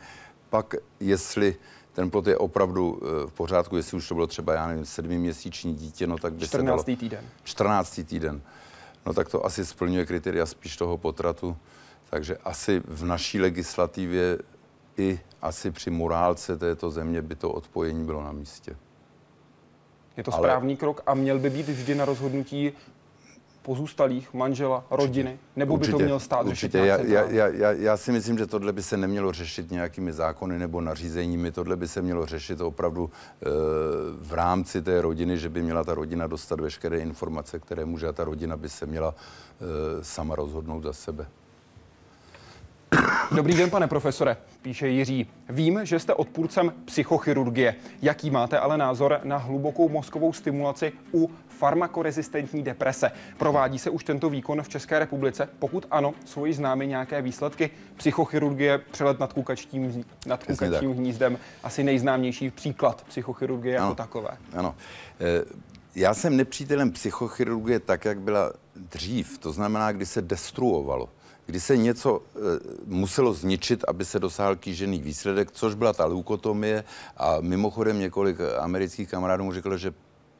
Pak, jestli ten plot je opravdu v pořádku, jestli už to bylo třeba, já nevím, sedmiměsíční dítě, no tak by 14. se dalo... týden. 14. týden. No tak to asi splňuje kritéria spíš toho potratu. Takže asi v naší legislativě i asi při morálce této země by to odpojení bylo na místě. Je to správný Ale... krok a měl by být vždy na rozhodnutí pozůstalých, manžela, rodiny, nebo určitě, by to měl stát určitě. řešit já, já, já, já si myslím, že tohle by se nemělo řešit nějakými zákony nebo nařízeními, tohle by se mělo řešit opravdu e, v rámci té rodiny, že by měla ta rodina dostat veškeré informace, které může a ta rodina by se měla e, sama rozhodnout za sebe. Dobrý den, pane profesore, píše Jiří. Vím, že jste odpůrcem psychochirurgie. Jaký máte ale názor na hlubokou mozkovou stimulaci u farmakorezistentní deprese? Provádí se už tento výkon v České republice? Pokud ano, jsou již známy nějaké výsledky? Psychochirurgie, přelet nad kukačním, nad kukačním hnízdem, asi nejznámější příklad psychochirurgie jako ano, takové. Ano. E, já jsem nepřítelem psychochirurgie tak, jak byla dřív. To znamená, kdy se destruovalo kdy se něco e, muselo zničit, aby se dosáhl kýžený výsledek, což byla ta leukotomie a mimochodem několik amerických kamarádů mu řekl, že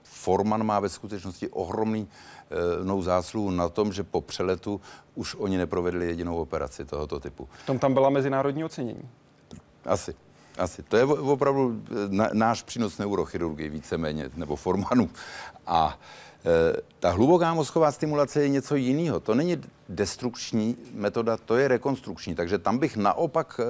Forman má ve skutečnosti ohromný e, zásluhu na tom, že po přeletu už oni neprovedli jedinou operaci tohoto typu. V tom tam byla mezinárodní ocenění. Asi. Asi. To je opravdu na, náš přínos neurochirurgii víceméně, nebo Formanu. A e, ta hluboká mozková stimulace je něco jiného. To není destrukční metoda, to je rekonstrukční. Takže tam bych naopak eh,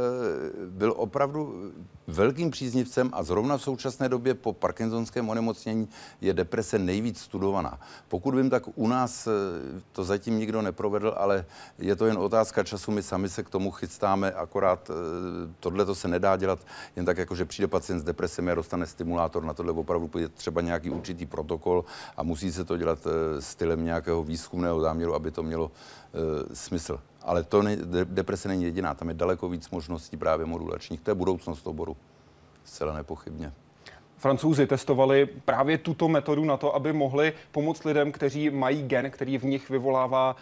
byl opravdu velkým příznivcem a zrovna v současné době po parkinsonském onemocnění je deprese nejvíc studovaná. Pokud vím, tak u nás eh, to zatím nikdo neprovedl, ale je to jen otázka času. My sami se k tomu chystáme, akorát eh, tohle to se nedá dělat jen tak, jako že přijde pacient s depresemi a dostane stimulátor. Na tohle opravdu je třeba nějaký určitý protokol a musí se to dělat stylem nějakého výzkumného záměru, aby to mělo e, smysl. Ale to ne, de, deprese není jediná, tam je daleko víc možností právě modulačních. To je budoucnost oboru, zcela nepochybně. Francouzi testovali právě tuto metodu na to, aby mohli pomoct lidem, kteří mají gen, který v nich vyvolává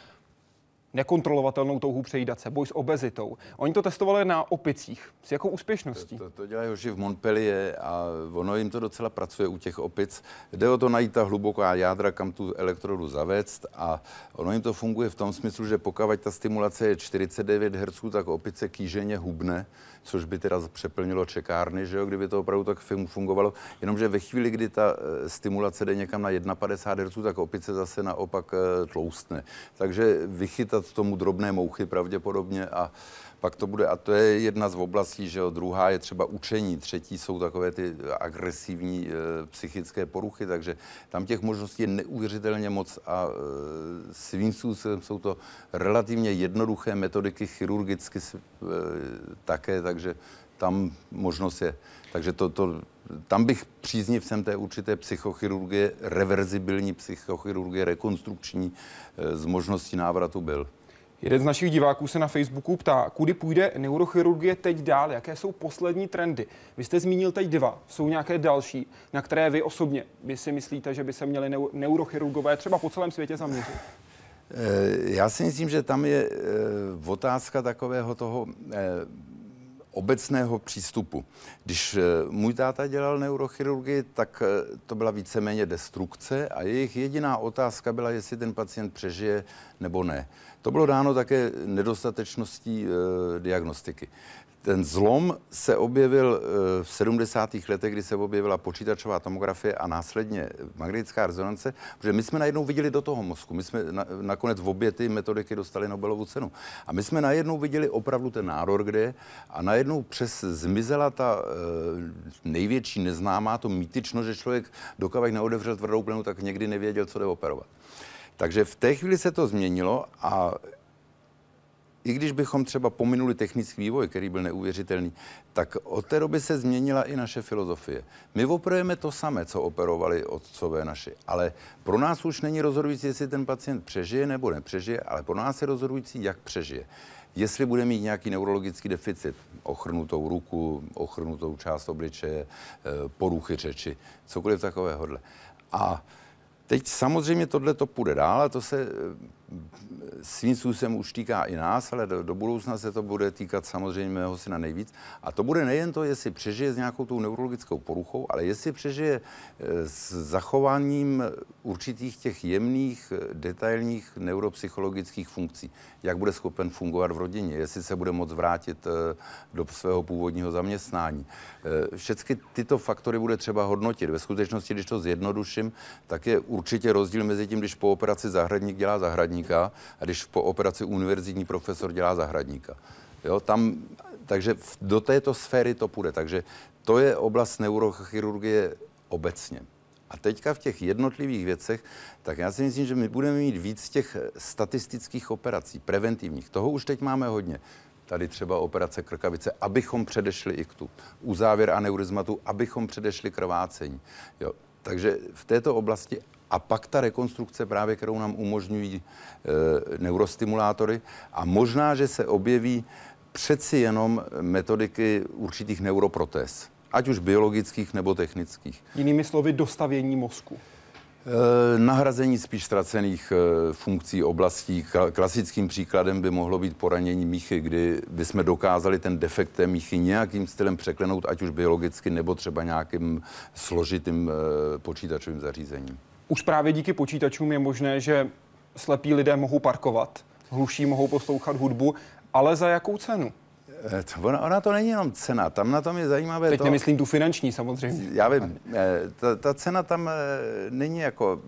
nekontrolovatelnou touhu přejídat se, boj s obezitou. Oni to testovali na opicích. S jakou úspěšností? To, to, to dělají hoši v Montpellier a ono jim to docela pracuje u těch opic. Jde o to najít ta hluboká jádra, kam tu elektrodu zavést a ono jim to funguje v tom smyslu, že pokud ta stimulace je 49 Hz, tak opice kýženě hubne což by teda přeplnilo čekárny, že jo, kdyby to opravdu tak fungovalo. Jenomže ve chvíli, kdy ta eh, stimulace jde někam na 51 Hz, tak opice zase naopak eh, tloustne. Takže vychytat tomu drobné mouchy pravděpodobně a pak to bude, a to je jedna z oblastí, že jo, druhá je třeba učení, třetí jsou takové ty agresivní e, psychické poruchy, takže tam těch možností je neuvěřitelně moc a e, svým způsobem jsou to relativně jednoduché metodiky chirurgicky e, také, takže tam možnost je. Takže to, to, tam bych příznivcem té určité psychochirurgie, reverzibilní psychochirurgie, rekonstrukční, e, z možností návratu byl. Jeden z našich diváků se na Facebooku ptá, kudy půjde neurochirurgie teď dál, jaké jsou poslední trendy. Vy jste zmínil teď dva, jsou nějaké další, na které vy osobně vy si myslíte, že by se měli neurochirurgové třeba po celém světě zaměřit? Eh, já si myslím, že tam je eh, otázka takového toho eh, obecného přístupu. Když můj táta dělal neurochirurgii, tak to byla víceméně destrukce a jejich jediná otázka byla, jestli ten pacient přežije nebo ne. To bylo dáno také nedostatečností e, diagnostiky. Ten zlom se objevil eh, v 70. letech, kdy se objevila počítačová tomografie a následně magnetická rezonance, protože my jsme najednou viděli do toho mozku. My jsme na, nakonec v obě ty metodiky dostali Nobelovu cenu. A my jsme najednou viděli opravdu ten nádor, kde je, a najednou přes zmizela ta e, největší neznámá, to mýtično, že člověk dokavek neodevřel tvrdou plenu, tak někdy nevěděl, co jde operovat. Takže v té chvíli se to změnilo a i když bychom třeba pominuli technický vývoj, který byl neuvěřitelný, tak od té doby se změnila i naše filozofie. My operujeme to samé, co operovali otcové naši, ale pro nás už není rozhodující, jestli ten pacient přežije nebo nepřežije, ale pro nás je rozhodující, jak přežije. Jestli bude mít nějaký neurologický deficit, ochrnutou ruku, ochrnutou část obličeje, eh, poruchy řeči, cokoliv takového. A Teď samozřejmě tohle to půjde dál a to se svým způsobem už týká i nás, ale do, do budoucna se to bude týkat samozřejmě mého syna nejvíc. A to bude nejen to, jestli přežije s nějakou tou neurologickou poruchou, ale jestli přežije eh, s zachováním určitých těch jemných, eh, detailních neuropsychologických funkcí. Jak bude schopen fungovat v rodině, jestli se bude moct vrátit eh, do svého původního zaměstnání. Všechny tyto faktory bude třeba hodnotit. Ve skutečnosti, když to zjednoduším, tak je určitě rozdíl mezi tím, když po operaci zahradník dělá zahradníka a když po operaci univerzitní profesor dělá zahradníka. Jo, tam, takže do této sféry to půjde. Takže to je oblast neurochirurgie obecně. A teďka v těch jednotlivých věcech, tak já si myslím, že my budeme mít víc těch statistických operací, preventivních. Toho už teď máme hodně. Tady třeba operace krkavice, abychom předešli iktu. Uzávěr aneurizmatu, abychom předešli krvácení. Jo. Takže v této oblasti a pak ta rekonstrukce právě, kterou nám umožňují e, neurostimulátory a možná, že se objeví přeci jenom metodiky určitých neuroprotéz, ať už biologických nebo technických. Jinými slovy, dostavění mozku. E, nahrazení spíš ztracených e, funkcí oblastí. Klasickým příkladem by mohlo být poranění míchy, kdy bychom dokázali ten defekt té míchy nějakým stylem překlenout, ať už biologicky nebo třeba nějakým složitým e, počítačovým zařízením. Už právě díky počítačům je možné, že slepí lidé mohou parkovat, hluší mohou poslouchat hudbu, ale za jakou cenu? Eh, ona, ona to není jenom cena, tam na tom je zajímavé Teď to... nemyslím tu finanční samozřejmě. Já vím, eh, ta, ta cena tam eh, není jako,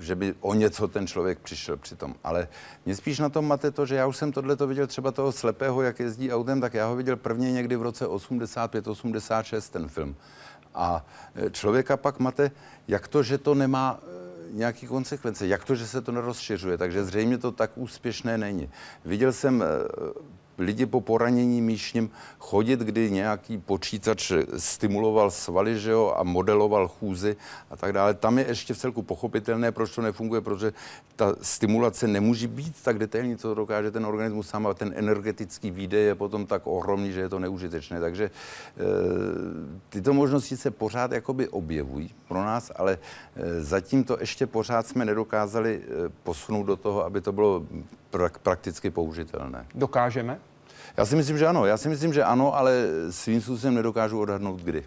že by o něco ten člověk přišel přitom, ale mě spíš na tom máte to, že já už jsem tohle viděl třeba toho slepého, jak jezdí autem, tak já ho viděl prvně někdy v roce 85-86 ten film. A člověka pak máte, jak to, že to nemá nějaký konsekvence, jak to, že se to nerozšiřuje, takže zřejmě to tak úspěšné není. Viděl jsem lidi po poranění míšním chodit, kdy nějaký počítač stimuloval svaly že jo, a modeloval chůzy a tak dále. Tam je ještě v celku pochopitelné, proč to nefunguje, protože ta stimulace nemůže být tak detailní, co dokáže ten organismus sám a ten energetický výdej je potom tak ohromný, že je to neužitečné. Takže e, tyto možnosti se pořád jakoby objevují pro nás, ale e, zatím to ještě pořád jsme nedokázali e, posunout do toho, aby to bylo prak- prakticky použitelné. Dokážeme? Já si myslím, že ano. Já si myslím, že ano, ale svým způsobem nedokážu odhadnout kdy.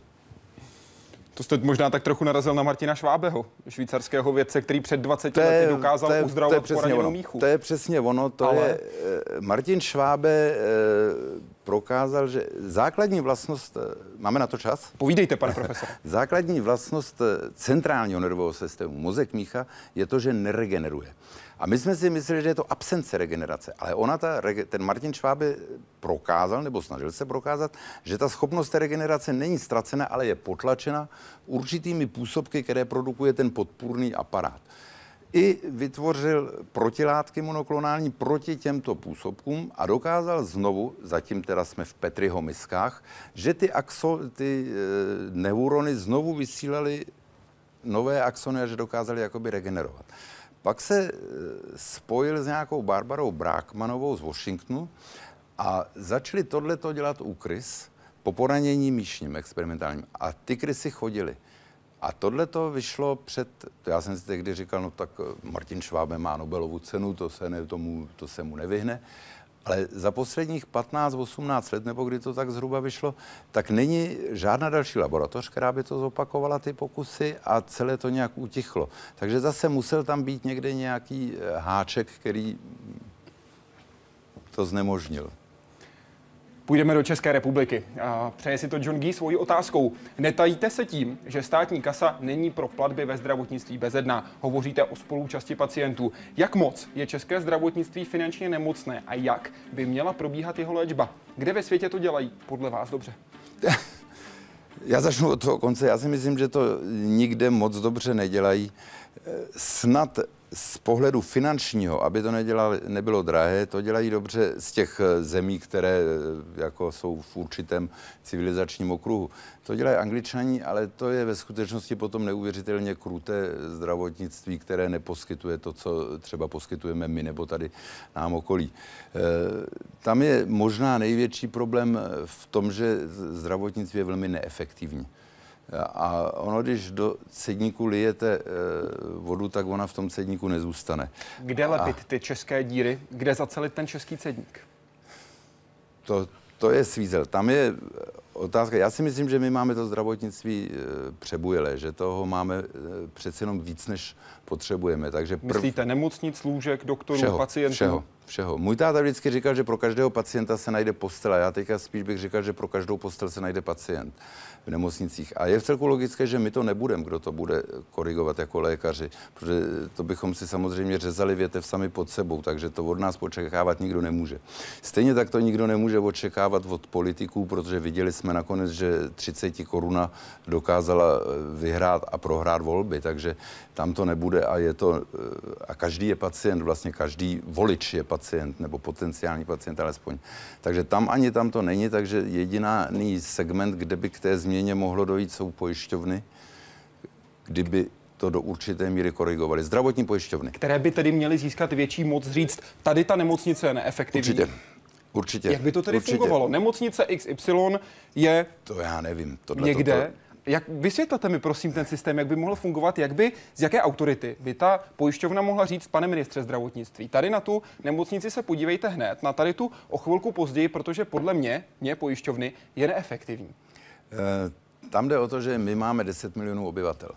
To jste možná tak trochu narazil na Martina Švábeho, švýcarského vědce, který před 20 to je, lety dokázal to je, uzdravovat to je poraněnou ono. míchu. To je přesně ono. To Ale... je, eh, Martin Švábe eh, prokázal, že základní vlastnost, eh, máme na to čas? Povídejte, pane profesor. základní vlastnost centrálního nervového systému, mozek mícha, je to, že neregeneruje. A my jsme si mysleli, že je to absence regenerace, ale ona, ta, ten Martin Švábe prokázal, nebo snažil se prokázat, že ta schopnost té regenerace není ztracena, ale je potlačena určitými působky, které produkuje ten podpůrný aparát. I vytvořil protilátky monoklonální proti těmto působkům a dokázal znovu, zatím teda jsme v Petriho miskách, že ty, axo, ty e, neurony znovu vysílaly nové axony a že dokázali jakoby regenerovat. Pak se e, spojil s nějakou Barbarou Brákmanovou z Washingtonu a začali tohleto dělat u krys po poranění míšním experimentálním. A ty krysy chodily. A tohle to vyšlo před, já jsem si tehdy říkal, no tak e, Martin Švábe má Nobelovu cenu, to se, ne, tomu, to se mu nevyhne. Ale za posledních 15-18 let, nebo kdy to tak zhruba vyšlo, tak není žádná další laboratoř, která by to zopakovala ty pokusy a celé to nějak utichlo. Takže zase musel tam být někde nějaký eh, háček, který to znemožnil. Půjdeme do České republiky. Přeje si to John Gee svojí otázkou. Netajíte se tím, že státní kasa není pro platby ve zdravotnictví bezedná. Hovoříte o spolúčasti pacientů. Jak moc je české zdravotnictví finančně nemocné a jak by měla probíhat jeho léčba? Kde ve světě to dělají podle vás dobře? Já začnu od toho konce. Já si myslím, že to nikde moc dobře nedělají. Snad z pohledu finančního, aby to nedělali, nebylo drahé, to dělají dobře z těch eh, zemí, které eh, jako jsou v určitém civilizačním okruhu. To dělají angličani, ale to je ve skutečnosti potom neuvěřitelně kruté zdravotnictví, které neposkytuje to, co třeba poskytujeme my nebo tady nám okolí. Eh, tam je možná největší problém v tom, že zdravotnictví je velmi neefektivní. A ono, když do cedníku lijete e, vodu, tak ona v tom cedníku nezůstane. Kde lepit a... ty české díry? Kde zacelit ten český cedník? To, to je svízel. Tam je otázka. Já si myslím, že my máme to zdravotnictví e, přebujelé, že toho máme e, přeci jenom víc, než potřebujeme. Takže prv... Myslíte nemocnic, lůžek, doktorů, všeho, pacientů? Všeho, všeho. Můj táta vždycky říkal, že pro každého pacienta se najde postel. Já teďka spíš bych říkal, že pro každou postel se najde pacient v nemocnicích. A je v celku logické, že my to nebudeme, kdo to bude korigovat jako lékaři, protože to bychom si samozřejmě řezali větev sami pod sebou, takže to od nás očekávat nikdo nemůže. Stejně tak to nikdo nemůže očekávat od politiků, protože viděli jsme nakonec, že 30 koruna dokázala eh, vyhrát a prohrát volby, takže tam to nebude a je to, eh, a každý je pacient, vlastně každý volič je pacient, nebo potenciální pacient alespoň. Takže tam ani tam to není, takže jediný segment, kde by k té změně mohlo dojít, jsou pojišťovny, kdyby to do určité míry korigovali. Zdravotní pojišťovny. Které by tedy měly získat větší moc říct, tady ta nemocnice je neefektivní. Určitě. Určitě. Jak by to tedy Určitě. fungovalo? Nemocnice XY je to já nevím. Tohle někde, to, jak vysvětlete mi prosím ten systém, jak by mohl fungovat, jak by, z jaké autority by ta pojišťovna mohla říct, pane ministře zdravotnictví, tady na tu nemocnici se podívejte hned, na tady tu o chvilku později, protože podle mě, mě pojišťovny, je neefektivní. Eh, tam jde o to, že my máme 10 milionů obyvatel.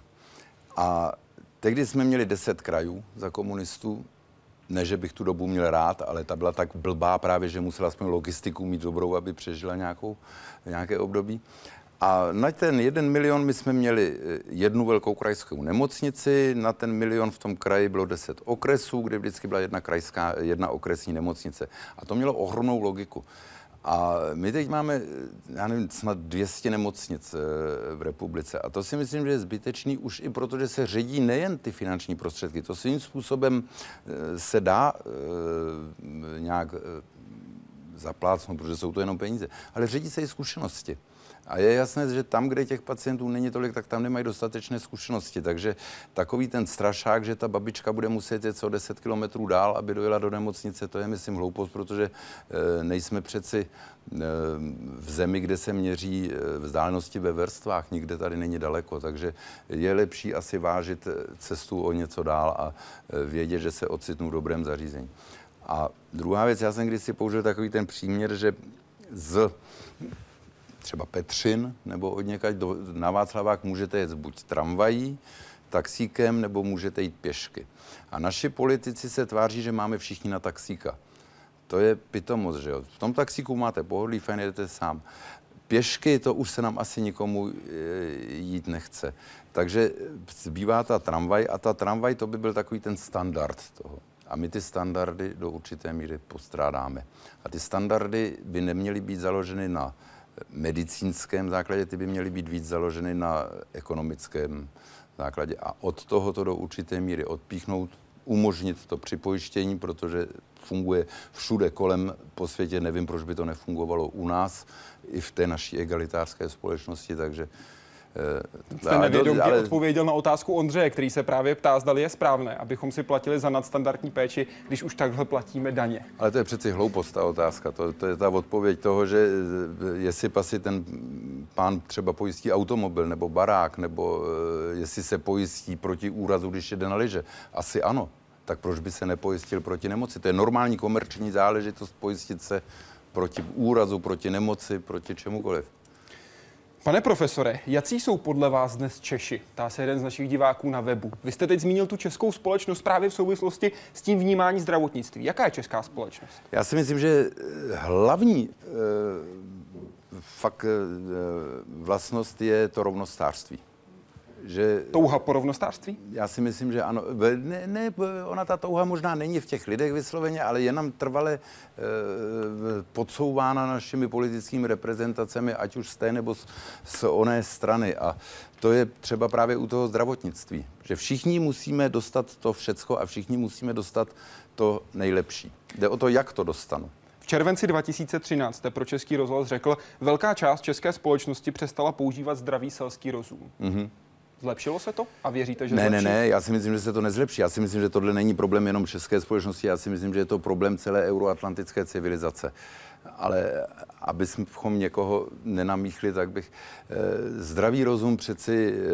A tehdy jsme měli 10 krajů za komunistů, ne, že bych tu dobu měl rád, ale ta byla tak blbá právě, že musela aspoň logistiku mít dobrou, aby přežila nějakou, nějaké období. A na ten jeden milion my jsme měli eh, jednu velkou krajskou nemocnici, na ten milion v tom kraji bylo deset okresů, kde vždycky byla jedna krajská, jedna okresní nemocnice. A to mělo ohromnou logiku. A my teď máme, já nevím, snad 200 nemocnic eh, v republice. A to si myslím, že je zbytečný už i proto, že se ředí nejen ty finanční prostředky. To svým způsobem eh, se dá eh, nějak zaplácnout, protože jsou to jenom peníze. Ale ředí se i zkušenosti. A je jasné, že tam, kde těch pacientů není tolik, tak tam nemají dostatečné zkušenosti. Takže takový ten strašák, že ta babička bude muset jet co 10 kilometrů dál, aby dojela do nemocnice, to je, myslím, hloupost, protože e, nejsme přeci e, v zemi, kde se měří e, vzdálenosti ve vrstvách, nikde tady není daleko, takže je lepší asi vážit cestu o něco dál a vědět, že se ocitnu v dobrém zařízení. A druhá věc, já jsem kdysi použil takový ten příměr, že z třeba Petřin nebo od někaď do, na Václavák můžete jet buď tramvají, taxíkem, nebo můžete jít pěšky. A naši politici se tváří, že máme všichni na taxíka. To je pitomost, že jo. V tom taxíku máte pohodlí, fajn, jedete sám. Pěšky, to už se nám asi nikomu e, jít nechce. Takže zbývá ta tramvaj a ta tramvaj to by byl takový ten standard toho. A my ty standardy do určité míry postrádáme. A ty standardy by neměly být založeny na medicínském základě, ty by měly být víc založeny na ekonomickém základě. A od toho to do určité míry odpíchnout, umožnit to připojištění, protože funguje všude kolem po světě. Nevím, proč by to nefungovalo u nás, i v té naší egalitářské společnosti, takže Jste nevědomky ale... odpověděl na otázku Ondřeje, který se právě ptá, zda je správné, abychom si platili za nadstandardní péči, když už takhle platíme daně. Ale to je přeci hloupost ta otázka. To, to je ta odpověď toho, že eh, jestli si ten pán třeba pojistí automobil nebo barák, nebo eh, jestli se pojistí proti úrazu, když jede na liže. Asi ano. tak proč by se nepojistil proti nemoci? To je normální komerční záležitost pojistit se proti úrazu, proti nemoci, proti čemukoliv. Pane profesore, jaký jsou podle vás dnes Češi? Tá se jeden z našich diváků na webu. Vy jste teď zmínil tu českou společnost právě v souvislosti s tím vnímání zdravotnictví. Jaká je česká společnost? Já si myslím, že eh, hlavní e, fakt e, vlastnost je to rovnostářství že... Touha po rovnostářství? Já si myslím, že ano. Ne, ne, ona ta touha možná není v těch lidech vysloveně, ale je nám trvale e, podsouvána našimi politickými reprezentacemi, ať už z té nebo z, z oné strany. A to je třeba právě u toho zdravotnictví, že všichni musíme dostat to všecko a všichni musíme dostat to nejlepší. Jde o to, jak to dostanu. V červenci 2013 jste pro Český rozhlas řekl, velká část české společnosti přestala používat zdravý selský rozum. Mm-hmm. Zlepšilo se to a věříte, že Ne, zlepší? ne, ne, já si myslím, že se to nezlepší. Já si myslím, že tohle není problém jenom české společnosti, já si myslím, že je to problém celé euroatlantické civilizace. Ale abychom někoho nenamíchli, tak bych... Eh, zdravý rozum přeci eh,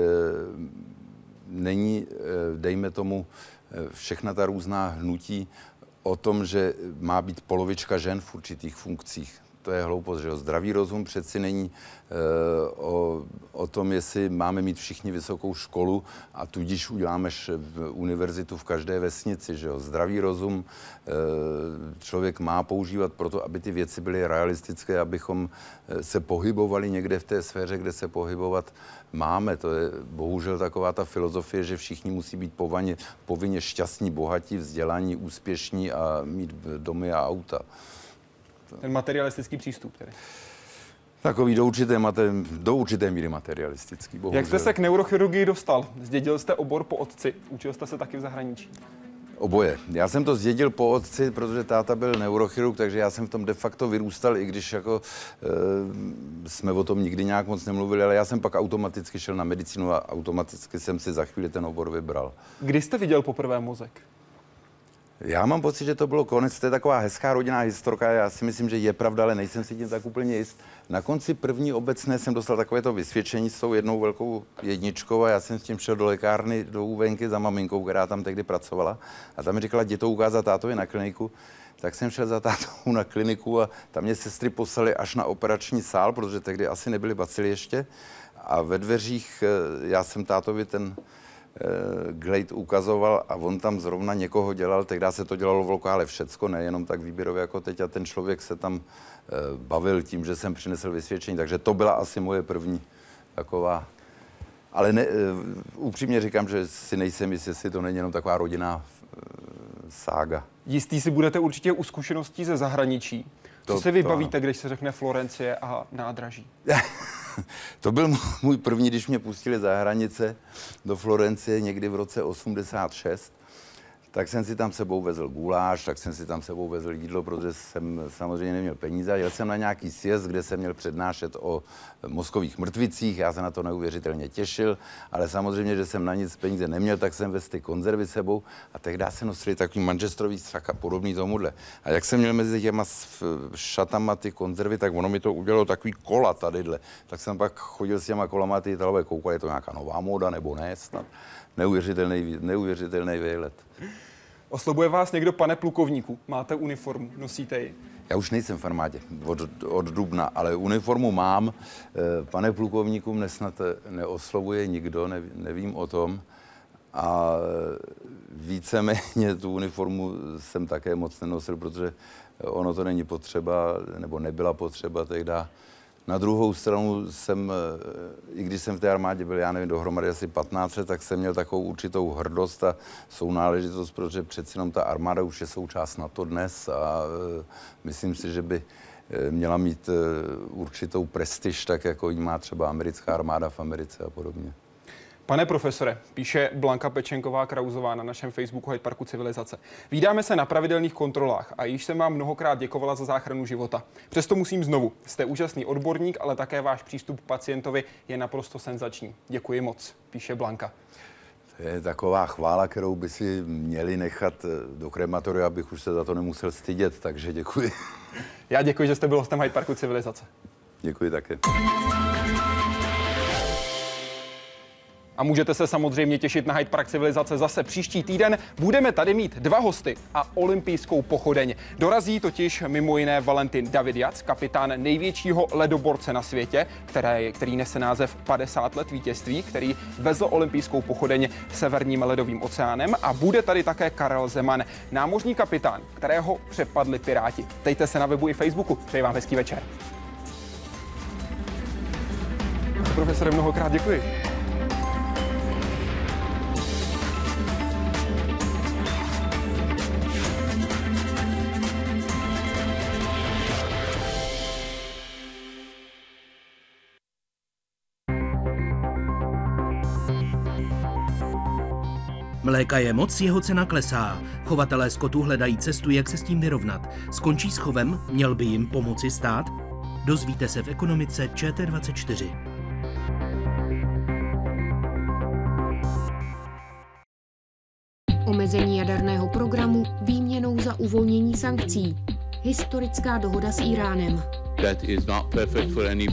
není, eh, dejme tomu, eh, všechna ta různá hnutí o tom, že má být polovička žen v určitých funkcích to je hloupost, že jo. Zdravý rozum přeci není e, o, o tom, jestli máme mít všichni vysokou školu a tudíž uděláme univerzitu v každé vesnici, že jo. Zdravý rozum e, člověk má používat proto, aby ty věci byly realistické, abychom eh, se pohybovali někde v té sféře, kde se pohybovat máme. To je bohužel taková ta filozofie, že všichni musí být povinně, povinně šťastní, bohatí, vzdělaní, úspěšní a mít domy a auta. Ten materialistický přístup tedy. Takový do určité, mate, do určité míry materialistický. Bohužel. Jak jste se k neurochirurgii dostal? Zdědil jste obor po otci, učil jste se taky v zahraničí? Oboje. Já jsem to zdědil po otci, protože táta byl neurochirurg, takže já jsem v tom de facto vyrůstal, i když jako e, jsme o tom nikdy nějak moc nemluvili, ale já jsem pak automaticky šel na medicínu a automaticky jsem si za chvíli ten obor vybral. Kdy jste viděl poprvé mozek? Já mám pocit, že to bylo konec, to je taková hezká rodinná historka, já si myslím, že je pravda, ale nejsem si tím tak úplně jist. Na konci první obecné jsem dostal takovéto vysvědčení s tou jednou velkou jedničkou a já jsem s tím šel do lékárny, do úvenky za maminkou, která tam tehdy pracovala a tam mi říkala, jdi to ukázat tátovi na kliniku. Tak jsem šel za tátou na kliniku a tam mě sestry poslali až na operační sál, protože tehdy asi nebyly bacily ještě. A ve dveřích eh, já jsem tátovi ten Glade ukazoval a on tam zrovna někoho dělal, tehdy se to dělalo v lokále všecko, nejenom tak výběrově jako teď a ten člověk se tam eh, bavil tím, že jsem přinesl vysvědčení, takže to byla asi moje první taková ale ne, eh, upřímně říkám, že si nejsem jistý, jestli to není jenom taková rodinná sága. Jistý si budete určitě u zkušeností ze zahraničí. Co to, si vybavíte, to... když se řekne Florencie a nádraží? to byl můj první, když mě pustili za hranice do Florencie někdy v roce 86 tak jsem si tam sebou vezl guláš, tak jsem si tam sebou vezl jídlo, protože jsem samozřejmě neměl peníze. Jel jsem na nějaký sjezd, kde jsem měl přednášet o mozkových mrtvicích, já se na to neuvěřitelně těšil, ale samozřejmě, že jsem na nic peníze neměl, tak jsem vezl ty konzervy sebou a tehdy se nosili takový manžestrový strach a podobný tomuhle. A jak jsem měl mezi těma šatama ty konzervy, tak ono mi to udělalo takový kola tadyhle. Tak jsem pak chodil s těma kolama ty Italové koukali, je to nějaká nová móda nebo ne snad neuvěřitelný, neuvěřitelný výlet. Oslobuje vás někdo, pane plukovníku? Máte uniformu, nosíte ji? Já už nejsem v armádě od, od dubna, ale uniformu mám. Eh, pane plukovníku, mne snad neoslovuje nikdo, nevím o tom. A víceméně tu uniformu jsem také moc nenosil, protože ono to není potřeba, nebo nebyla potřeba tehdy na druhou stranu jsem, eh, i když jsem v té armádě byl, já nevím, dohromady asi 15 let, tak jsem měl takovou určitou hrdost a sounáležitost, protože přeci jenom ta armáda už je součást na to dnes a eh, myslím si, že by eh, měla mít určitou prestiž, tak jako ji má třeba americká armáda v Americe a podobně. Pane profesore, píše Blanka Pečenková Krauzová na našem Facebooku Hyde Parku Civilizace. Vídáme se na pravidelných kontrolách a již jsem vám mnohokrát děkovala za záchranu života. Přesto musím znovu. Jste úžasný odborník, ale také váš přístup k pacientovi je naprosto senzační. Děkuji moc, píše Blanka. To je taková chvála, kterou by si měli nechat eh, do krematoria, abych už se za to nemusel stydět, takže děkuji. Já děkuji, že jste byl hostem Hyde Parku Civilizace. Děkuji také. A můžete se samozřejmě těšit na Hyde Park civilizace zase příští týden. Budeme tady mít dva hosty a olympijskou pochodeň. Dorazí totiž mimo jiné Valentin Davidiac, kapitán největšího ledoborce na světě, které, který nese název 50 let vítězství, který vezl olympijskou pochodeň severním ledovým oceánem a bude tady také Karel Zeman, námořní kapitán, kterého přepadli Piráti. Tejte se na webu i Facebooku. Přeji vám hezký večer. Profesore, mnohokrát děkuji. Mléka je moc, jeho cena klesá. Chovatelé skotu hledají cestu, jak se s tím vyrovnat. Skončí s chovem, měl by jim pomoci stát? Dozvíte se v ekonomice ČT24. Omezení jaderného programu výměnou za uvolnění sankcí. Historická dohoda s Iránem.